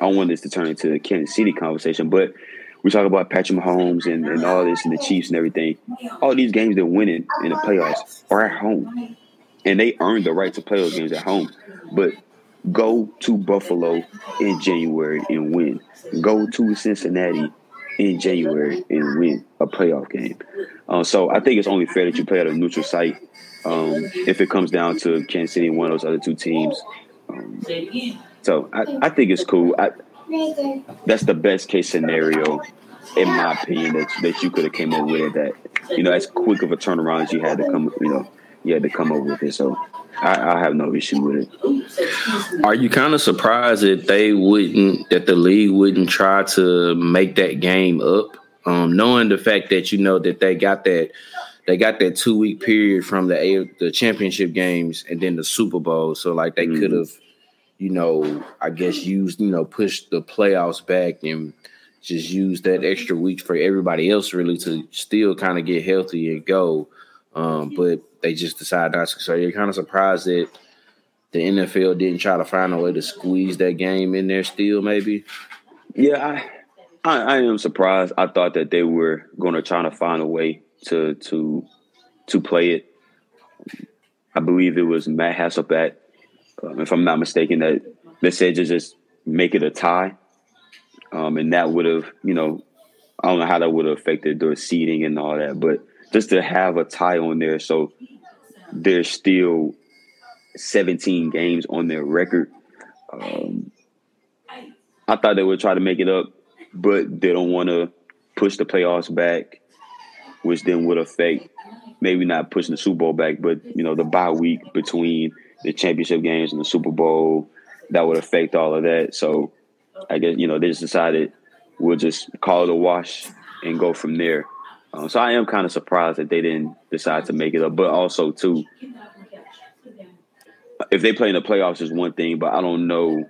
I want this to turn into a Kansas City conversation, but we talk about Patrick Mahomes and, and all this and the Chiefs and everything. All these games they're winning in the playoffs are at home. And they earned the right to play those games at home. But go to Buffalo in January and win. Go to Cincinnati in January and win a playoff game. Uh, so I think it's only fair that you play at a neutral site. Um, if it comes down to Kansas City and one of those other two teams. Um, so I, I, think it's cool. I, that's the best case scenario, in my opinion, that that you could have came up with that. You know, as quick of a turnaround as you had to come, you know, you had to come up with it. So I, I have no issue with it. Are you kind of surprised that they wouldn't, that the league wouldn't try to make that game up, um, knowing the fact that you know that they got that they got that two week period from the the championship games and then the Super Bowl, so like they mm-hmm. could have you know, I guess use, you know, push the playoffs back and just use that extra week for everybody else really to still kind of get healthy and go. Um, but they just decided not to. So you're kind of surprised that the NFL didn't try to find a way to squeeze that game in there still, maybe. Yeah, I, I, I am surprised. I thought that they were going to try to find a way to to to play it. I believe it was Matt Hasselbeck, um, if I'm not mistaken, that said to just make it a tie, um, and that would have, you know, I don't know how that would have affected their seating and all that, but just to have a tie on there, so there's still 17 games on their record. Um, I thought they would try to make it up, but they don't want to push the playoffs back, which then would affect maybe not pushing the Super Bowl back, but you know the bye week between the championship games and the Super Bowl that would affect all of that. So I guess you know they just decided we'll just call it a wash and go from there. Um, so I am kind of surprised that they didn't decide to make it up, but also too, if they play in the playoffs is one thing, but I don't know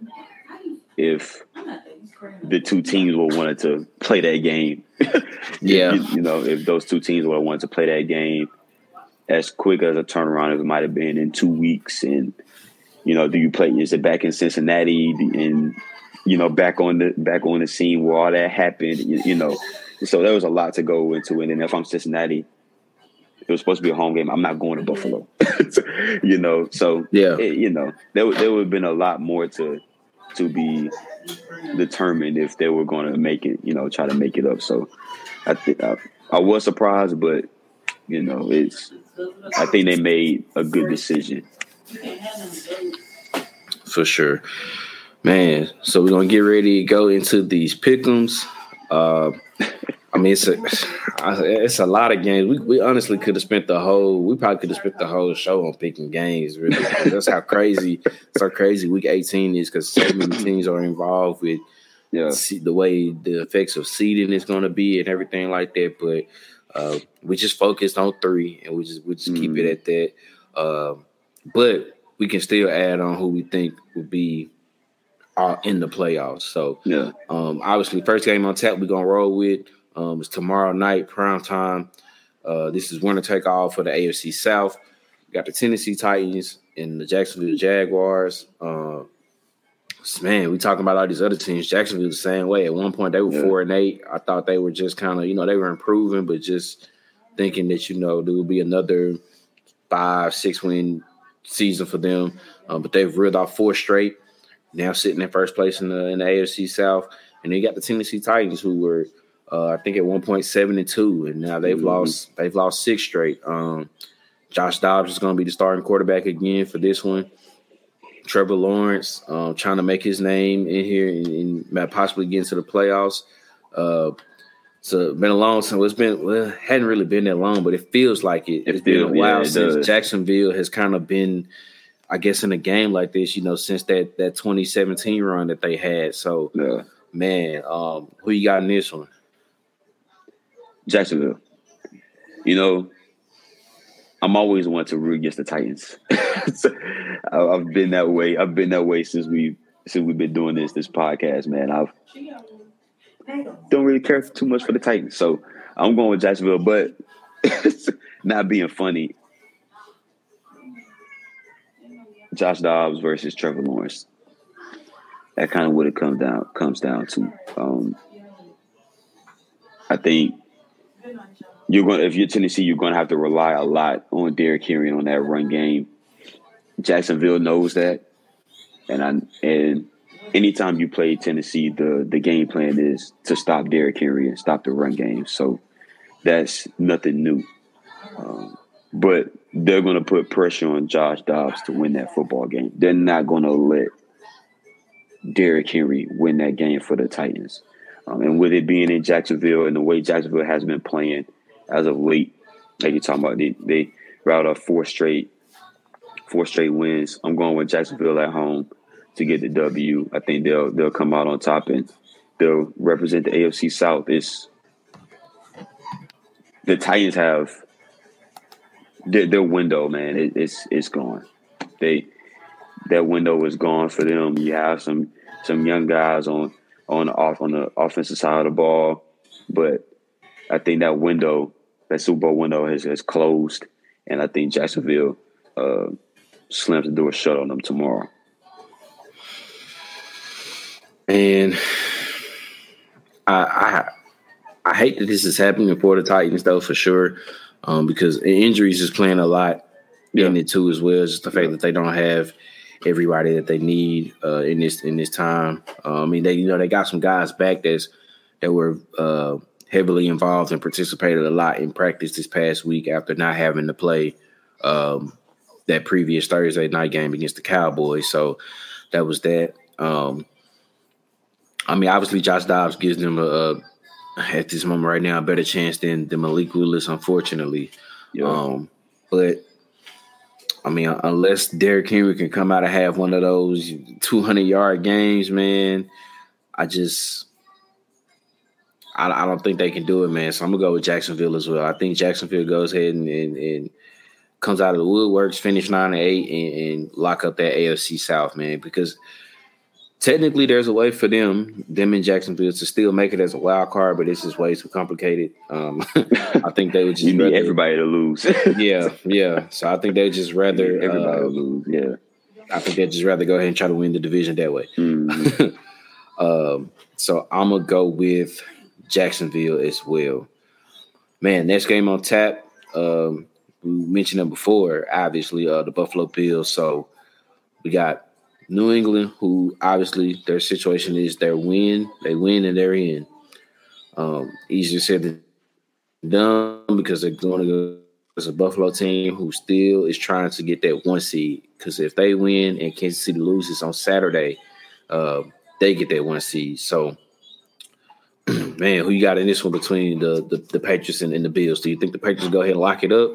if the two teams will wanted to play that game. *laughs* yeah, you, you, know, if those two teams would have wanted to play that game as quick as a turnaround as it might have been in two weeks, and you know, do you play? Is it back in Cincinnati and you know back on the back on the scene where all that happened? You, you know, so there was a lot to go into it. And if I'm Cincinnati, it was supposed to be a home game. I'm not going to mm-hmm. Buffalo. *laughs* you know, so yeah, it, you know, there there would have been a lot more to to be determined if they were going to make it. You know, try to make it up. So I think I, I was surprised, but you know, it's I think they made a good decision. For sure. Man, so we're gonna get ready to go into these pickums. Uh, I mean, it's a it's a lot of games. We we honestly could have spent the whole we probably could have spent the whole show on picking games. Really, that's how crazy so crazy week eighteen is because so many teams are involved with yeah. the way the effects of seeding is going to be and everything like that. But uh, we just focused on three, and we just we just mm keep it mm-hmm. at that. Uh, but we can still add on who we think would be uh, in the playoffs. So yeah, um, obviously, first game on tap we're gonna roll with um, it's tomorrow night, prime time. Uh, this is winner take all for the AFC South. We got the Tennessee Titans and the Jacksonville Jaguars. Uh, man, we talking about all these other teams. Jacksonville the same way. At one point, they were yeah. four and eight. I thought they were just kind of, you know, they were improving, but just thinking that you know there would be another five, six win season for them. Um, but they've reeled off four straight. Now sitting in first place in the in the AFC South, and they got the Tennessee Titans, who were uh, I think at one point seven and two, and now they've mm-hmm. lost they've lost six straight. Um, Josh Dobbs is going to be the starting quarterback again for this one. Trevor Lawrence um, trying to make his name in here and, and possibly get into the playoffs. Uh, so been a long time. It's been well, hadn't really been that long, but it feels like it. It's been a while yeah, since does. Jacksonville has kind of been, I guess, in a game like this. You know, since that that 2017 run that they had. So, yeah. man, um, who you got in this one? Jacksonville. You know, I'm always one to root against the Titans. *laughs* I've been that way. I've been that way since we since we've been doing this this podcast, man. I've don't really care too much for the Titans, so I'm going with Jacksonville. But *laughs* not being funny, Josh Dobbs versus Trevor Lawrence. That kind of what it comes down comes down to. Um, I think you're going if you're Tennessee, you're going to have to rely a lot on Derrick Henry on that run game. Jacksonville knows that, and I and anytime you play Tennessee, the the game plan is to stop Derrick Henry and stop the run game. So that's nothing new. Um, but they're going to put pressure on Josh Dobbs to win that football game. They're not going to let Derrick Henry win that game for the Titans. Um, and with it being in Jacksonville and the way Jacksonville has been playing as of late, like you're talking about, they, they route up four straight, four straight wins. I'm going with Jacksonville at home to get the W. I think they'll they'll come out on top and they'll represent the AFC South. Is the Titans have their, their window, man. It, it's it's gone. They that window is gone for them. You have some some young guys on on the off on the offensive side of the ball, but I think that window, that Super Bowl window, has, has closed, and I think Jacksonville uh, slams the door shut on them tomorrow. And I, I I hate that this is happening for the Titans though for sure, um, because injuries is playing a lot yeah. in it too as well. Just the fact that they don't have everybody that they need uh, in this in this time. Uh, I mean, they you know they got some guys back that's that were uh, heavily involved and participated a lot in practice this past week after not having to play um, that previous Thursday night game against the Cowboys. So that was that. Um, I mean, obviously, Josh Dobbs gives them a, a, at this moment right now a better chance than, than Malik Willis, unfortunately. Yeah. Um, but I mean, unless Derrick Henry can come out and have one of those 200 yard games, man, I just I, I, don't think they can do it, man. So I'm gonna go with Jacksonville as well. I think Jacksonville goes ahead and, and, and comes out of the woodworks, finish nine and eight, and, and, lock up that AFC South, man. Because technically, there's a way for them, them in Jacksonville, to still make it as a wild card, but it's just way too complicated. Um, *laughs* I think they would *laughs* just you need rather, everybody to lose. *laughs* yeah, yeah. So I think they'd just rather everybody uh, lose. Yeah. I think they'd just rather go ahead and try to win the division that way. Mm-hmm. um, so I'm gonna go with Jacksonville as well. Man, next game on tap. Um, we mentioned them before, obviously, uh, the Buffalo Bills. So we got New England, who obviously their situation is their win, they win and they're in. Um, easier said than done because they're going to go as a Buffalo team who still is trying to get that one seed. Because if they win and Kansas City loses on Saturday, uh, they get that one seed. So man, who you got in this one between the the, the Patriots and, and, the Bills? Do you think the Patriots go ahead and lock it up,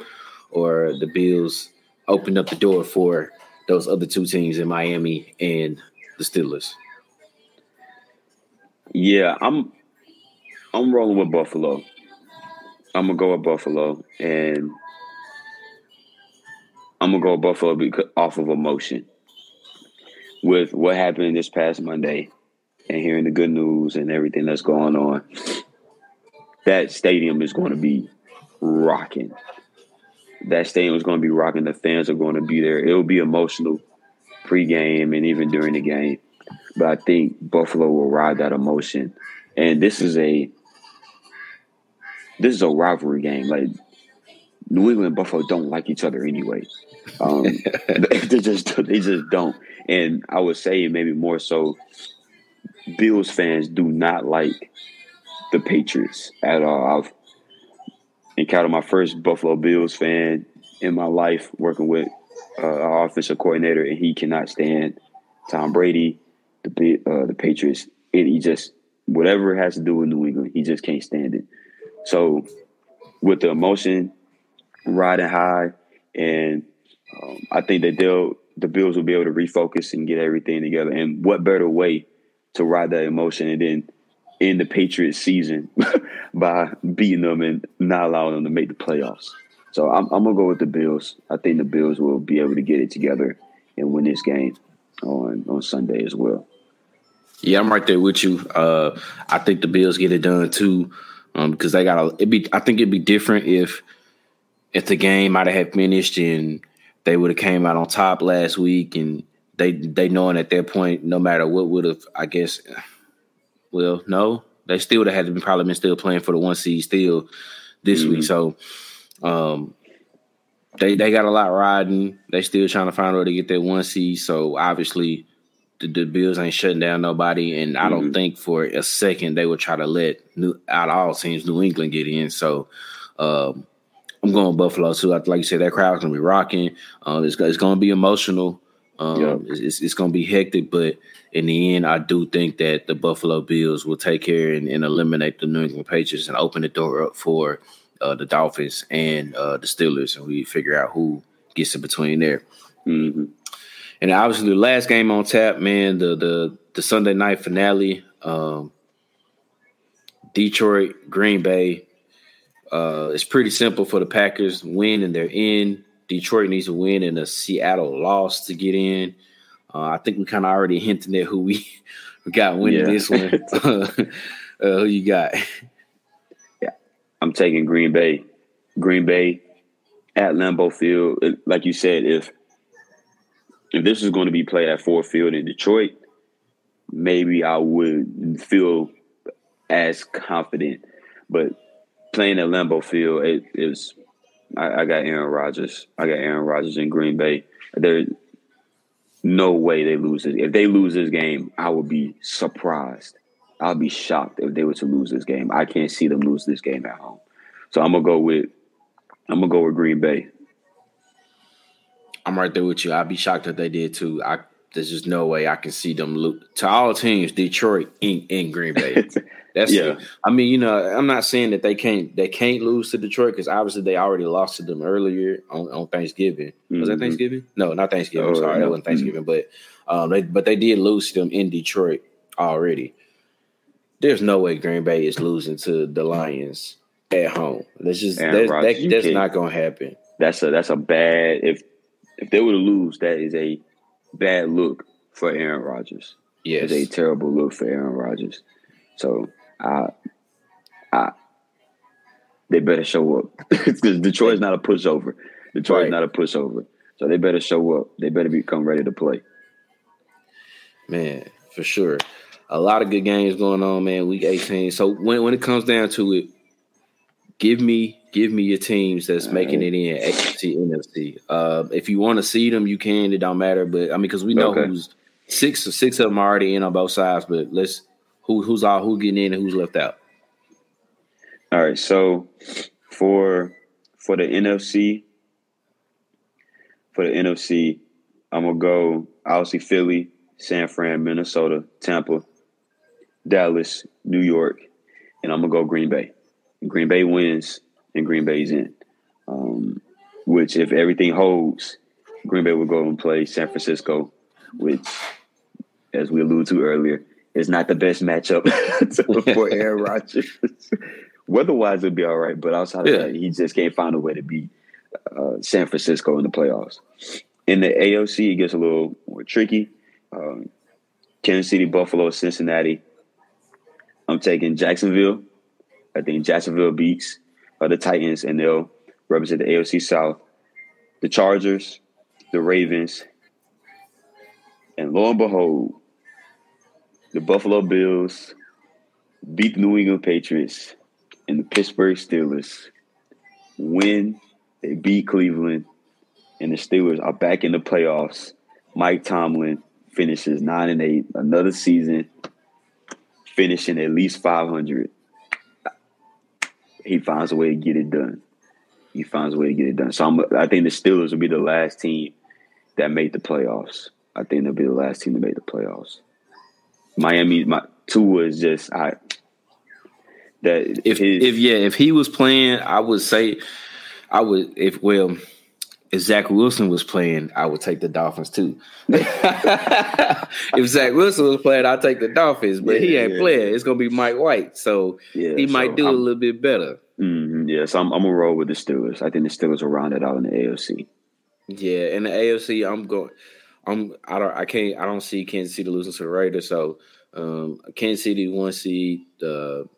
or the Bills open up the door for those other two teams in Miami and the Steelers? Yeah, I'm I'm rolling with Buffalo. I'm gonna go with Buffalo, and I'm gonna go with Buffalo because, off of emotion. With what happened this past Monday, and hearing the good news and everything that's going on, that stadium is going to be rocking. That stadium is going to be rocking. The fans are going to be there. It'll be emotional pregame and even during the game. But I think Buffalo will ride that emotion. And this is a this is a rivalry game. Like New England and Buffalo don't like each other anyway. Um, *laughs* they just they just don't. And I would say maybe more so Bills fans do not like the Patriots at all. I've encountered my first Buffalo Bills fan in my life working with uh, our offensive coordinator, and he cannot stand Tom Brady, the uh, the Patriots. And he just whatever it has to do with New England, he just can't stand it. So with the emotion riding high, and um, I think that they'll the Bills will be able to refocus and get everything together. And what better way to ride that emotion and then end the Patriots season *laughs* by beating them and not allowing them to make the playoffs. So I'm, I'm, gonna go with the Bills. I think the Bills will be able to get it together and win this game on on Sunday as well. Yeah, I'm right there with you. Uh, I think the Bills get it done too, um, because they got it be. I think it'd be different if if the game might have finished and they would have came out on top last week and they they knowing at that point, no matter what would have, I guess, well, no, they still would have had to be probably been still playing for the one seed still this mm-hmm. week. So, um, they they got a lot riding. They still trying to find a way to get that one seed. So obviously, the, the Bills ain't shutting down nobody, and I don't mm-hmm. think for a second they would try to let new out of all teams New England get in. So. Um, I'm going Buffalo too. Like you said, that crowd's gonna be rocking. Uh, it's, it's gonna be emotional. Um, yeah. It's, it's going to be hectic, but in the end, I do think that the Buffalo Bills will take care and, and eliminate the New England Patriots and open the door up for uh, the Dolphins and uh, the Steelers, and we figure out who gets in between there. Mm-hmm. And obviously, the last game on tap, man, the the the Sunday night finale, um, Detroit Green Bay. Uh, it's pretty simple for the Packers. Win and they're in. Detroit needs to win and a Seattle loss to get in. Uh, I think we kind of already hinted at who we, we *laughs* got winning yeah. this one. *laughs* *laughs* uh, who you got? Yeah, I'm taking Green Bay. Green Bay at Lambeau Field. Like you said, if if this is going to be played at Ford Field in Detroit, maybe I would feel as confident. But playing at Lambeau Field, it is. I, I, got Aaron Rodgers. I got Aaron Rodgers in Green Bay. There's no way they lose it. If they lose this game, I would be surprised. I'll be shocked if they were to lose this game. I can't see them lose this game at home. So I'm gonna go with I'm gonna go with Green Bay. I'm right there with you. I'd be shocked if they did too. I there's just no way I can see them lose to all teams. Detroit in, in Green Bay. *laughs* That's yeah. I mean, you know, I'm not saying that they can't they can't lose to Detroit because obviously they already lost to them earlier on, on Thanksgiving. Mm-hmm. Was that mm-hmm. Thanksgiving? No, not Thanksgiving. Oh, sorry, no. that wasn't Thanksgiving. Mm-hmm. But um, they but they did lose to them in Detroit already. There's no way Green Bay is losing to the Lions at home. That's just that's, that, that's not gonna happen. That's a that's a bad if if they were to lose, that is a bad look for Aaron Rodgers. Yes. It's a terrible look for Aaron Rodgers. So I, I, they better show up *laughs* because Detroit's not a pushover. Detroit's right. not a pushover. So they better show up. They better become ready to play. Man, for sure. A lot of good games going on, man. Week 18. So when when it comes down to it, give me give me your teams that's All making right. it in AFC, NFC. Uh, if you want to see them, you can. It don't matter. But I mean, because we know okay. who's six six of them are already in on both sides. But let's who who's all who getting in and who's left out. All right. So for for the NFC, for the NFC, I'm gonna go obviously Philly, San Fran, Minnesota, Tampa, Dallas, New York, and I'm gonna go Green Bay. Green Bay wins and Green Bay's in. Um, which, if everything holds, Green Bay will go and play San Francisco, which, as we alluded to earlier, is not the best matchup *laughs* for Aaron Rodgers. Weather-wise, it'll be all right, but outside yeah. of that, he just can't find a way to beat uh, San Francisco in the playoffs. In the AOC, it gets a little more tricky. Um, Kansas City, Buffalo, Cincinnati. I'm taking Jacksonville I think Jacksonville beats uh, the Titans, and they'll represent the AFC South. The Chargers, the Ravens, and lo and behold, the Buffalo Bills beat the New England Patriots, and the Pittsburgh Steelers win. They beat Cleveland, and the Steelers are back in the playoffs. Mike Tomlin finishes nine and eight, another season, finishing at least five hundred he finds a way to get it done. He finds a way to get it done. So I'm, I think the Steelers will be the last team that made the playoffs. I think they'll be the last team to make the playoffs. Miami, my Tua is just I. That if his, if yeah, if he was playing, I would say I would if well if Zach Wilson was playing, I would take the Dolphins too. *laughs* if Zach Wilson was playing, I'd take the Dolphins, but yeah, he ain't yeah, playing. Yeah. It's gonna be Mike White, so he might so do I'm, a little bit better. Mm-hmm, yeah, so I'm, I'm, gonna roll with the Steelers. I think the Steelers will round it out in the AFC. Yeah, in the AFC, I'm going. I'm. I don't. I can't. I don't see Kansas City losing to the Raiders. So, um, Kansas City one seed, the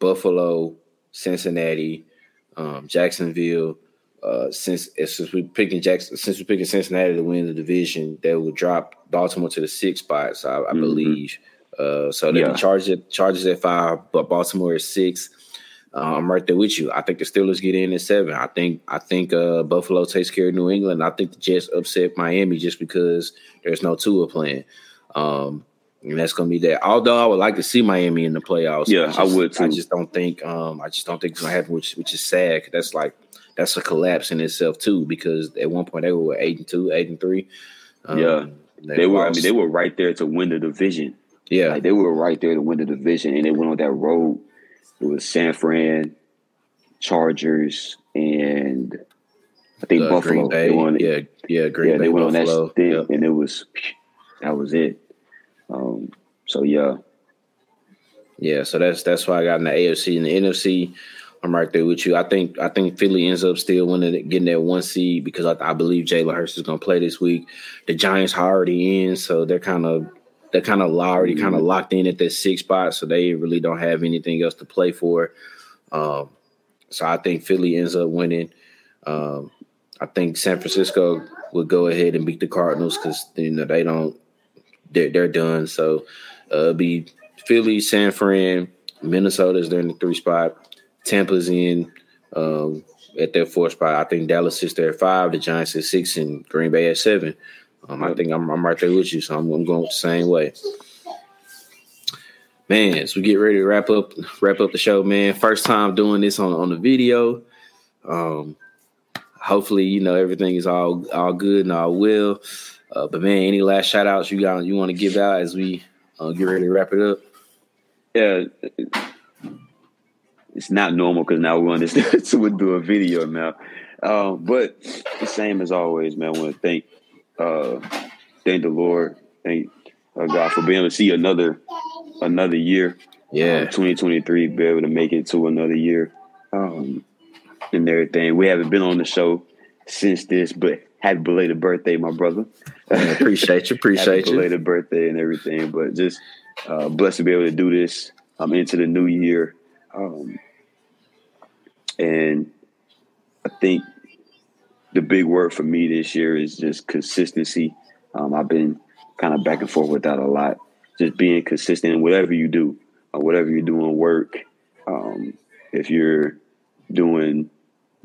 Buffalo, Cincinnati, um, Jacksonville uh, since since we picking Jackson, since we picking Cincinnati to win the division, they will drop Baltimore to the sixth spot. So I, I mm-hmm. believe. Uh, so they yeah. Chargers Chargers at five, but Baltimore is six. Uh, I'm right there with you. I think the Steelers get in at seven. I think I think uh, Buffalo takes care of New England. I think the Jets upset Miami just because there's no Tua playing. Um, and that's gonna be that. Although I would like to see Miami in the playoffs. Yeah, I, just, I would too. I just don't think um, I just don't think it's gonna happen, which which is sad. Cause That's like that's a collapse in itself too, because at one point they were eight and two, eight and three. Um, yeah, they, they were. I mean, they were right there to win the division. Yeah, like, they were right there to win the division, and they went on that road. It was San Fran, Chargers, and I think uh, Buffalo. They won, yeah, yeah, Green yeah, Bay, they went Buffalo. on that thing, and it was that was it. Um, so yeah, yeah. So that's that's why I got in the AFC and the NFC. I'm right there with you. I think I think Philly ends up still winning, getting that one seed because I, I believe Jalen Hurts is going to play this week. The Giants are already in, so they're kind of they're kind of already kind of locked in at that six spot, so they really don't have anything else to play for. Um, so I think Philly ends up winning. Um, I think San Francisco would go ahead and beat the Cardinals because you know they don't they're they're done. So uh, be Philly, San Fran, Minnesota's there in the three spot. Tampa's in um, at their four spot. I think Dallas is there at five. The Giants at six, and Green Bay at seven. Um, I think I'm, I'm, right there with you, so I'm, I'm going the same way. Man, as we get ready to wrap up wrap up the show, man. First time doing this on on the video. Um, hopefully, you know everything is all all good and all well. Uh, but man, any last shout outs you got you want to give out as we uh, get ready to wrap it up? Yeah, it's not normal because now we're on this to do a video now. Uh, but the same as always, man. I want to thank uh, thank the Lord, thank uh, God for being able to see another another year. Yeah, um, 2023, be able to make it to another year, um, and everything. We haven't been on the show since this, but happy belated birthday, my brother. appreciate you, *laughs* appreciate you. Belated birthday and everything, but just uh, blessed to be able to do this. I'm um, into the new year, um, and I think the big word for me this year is just consistency. Um, I've been kind of back and forth with that a lot. Just being consistent in whatever you do, or whatever you're doing, work. Um, if you're doing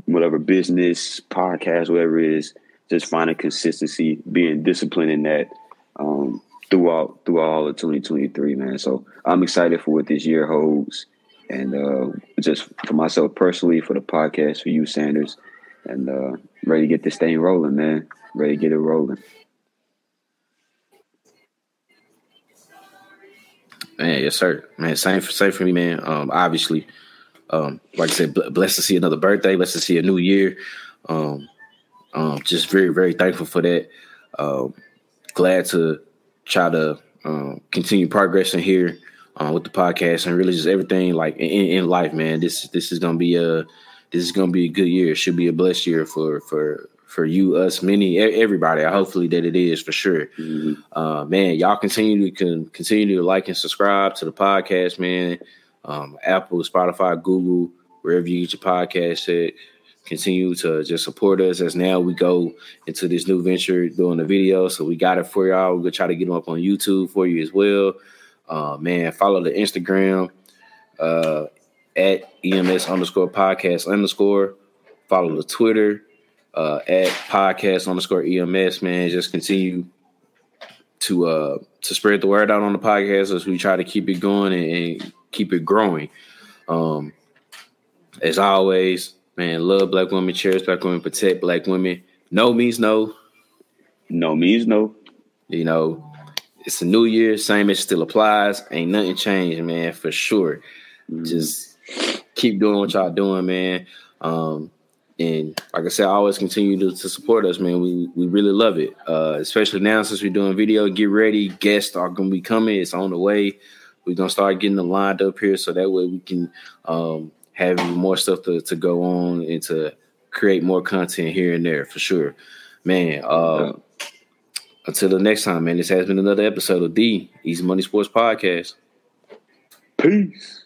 whatever business, podcast, whatever it is, just finding consistency, being disciplined in that um, throughout throughout all of 2023, man. So I'm excited for what this year holds, and uh, just for myself personally, for the podcast, for you, Sanders, and uh, ready to get this thing rolling, man. Ready to get it rolling. Man, yes, sir. Man, same for same for me, man. Um, obviously, um, like I said, blessed to see another birthday, blessed to see a new year. Um, um, just very, very thankful for that. Um, glad to try to um, continue progressing here uh, with the podcast and really just everything like in, in life, man. This this is gonna be a this is gonna be a good year. It should be a blessed year for for for you, us, many, everybody. Hopefully that it is for sure. Mm-hmm. Uh, man, y'all continue to can continue to like and subscribe to the podcast, man. Um, Apple, Spotify, Google, wherever you get your podcast at. Continue to just support us as now we go into this new venture doing the video. So we got it for y'all. We're gonna try to get them up on YouTube for you as well. Uh, man, follow the Instagram uh, at EMS underscore podcast underscore. Follow the Twitter uh, at podcast underscore EMS. Man, just continue to uh to spread the word out on the podcast as we try to keep it going and, and keep it growing. Um, as always, man, love black women, cherish black women, protect black women. No means no. No means no. You know, it's a new year, same as still applies. Ain't nothing changed, man, for sure. Mm. Just keep doing what y'all doing, man. Um, and like I said, I always continue to, to support us, man. We we really love it. Uh, especially now since we're doing video. Get ready, guests are gonna be coming. It's on the way. We're gonna start getting them lined up here so that way we can um, have more stuff to, to go on and to create more content here and there for sure. Man, uh, until the next time, man, this has been another episode of the Easy Money Sports Podcast. Peace.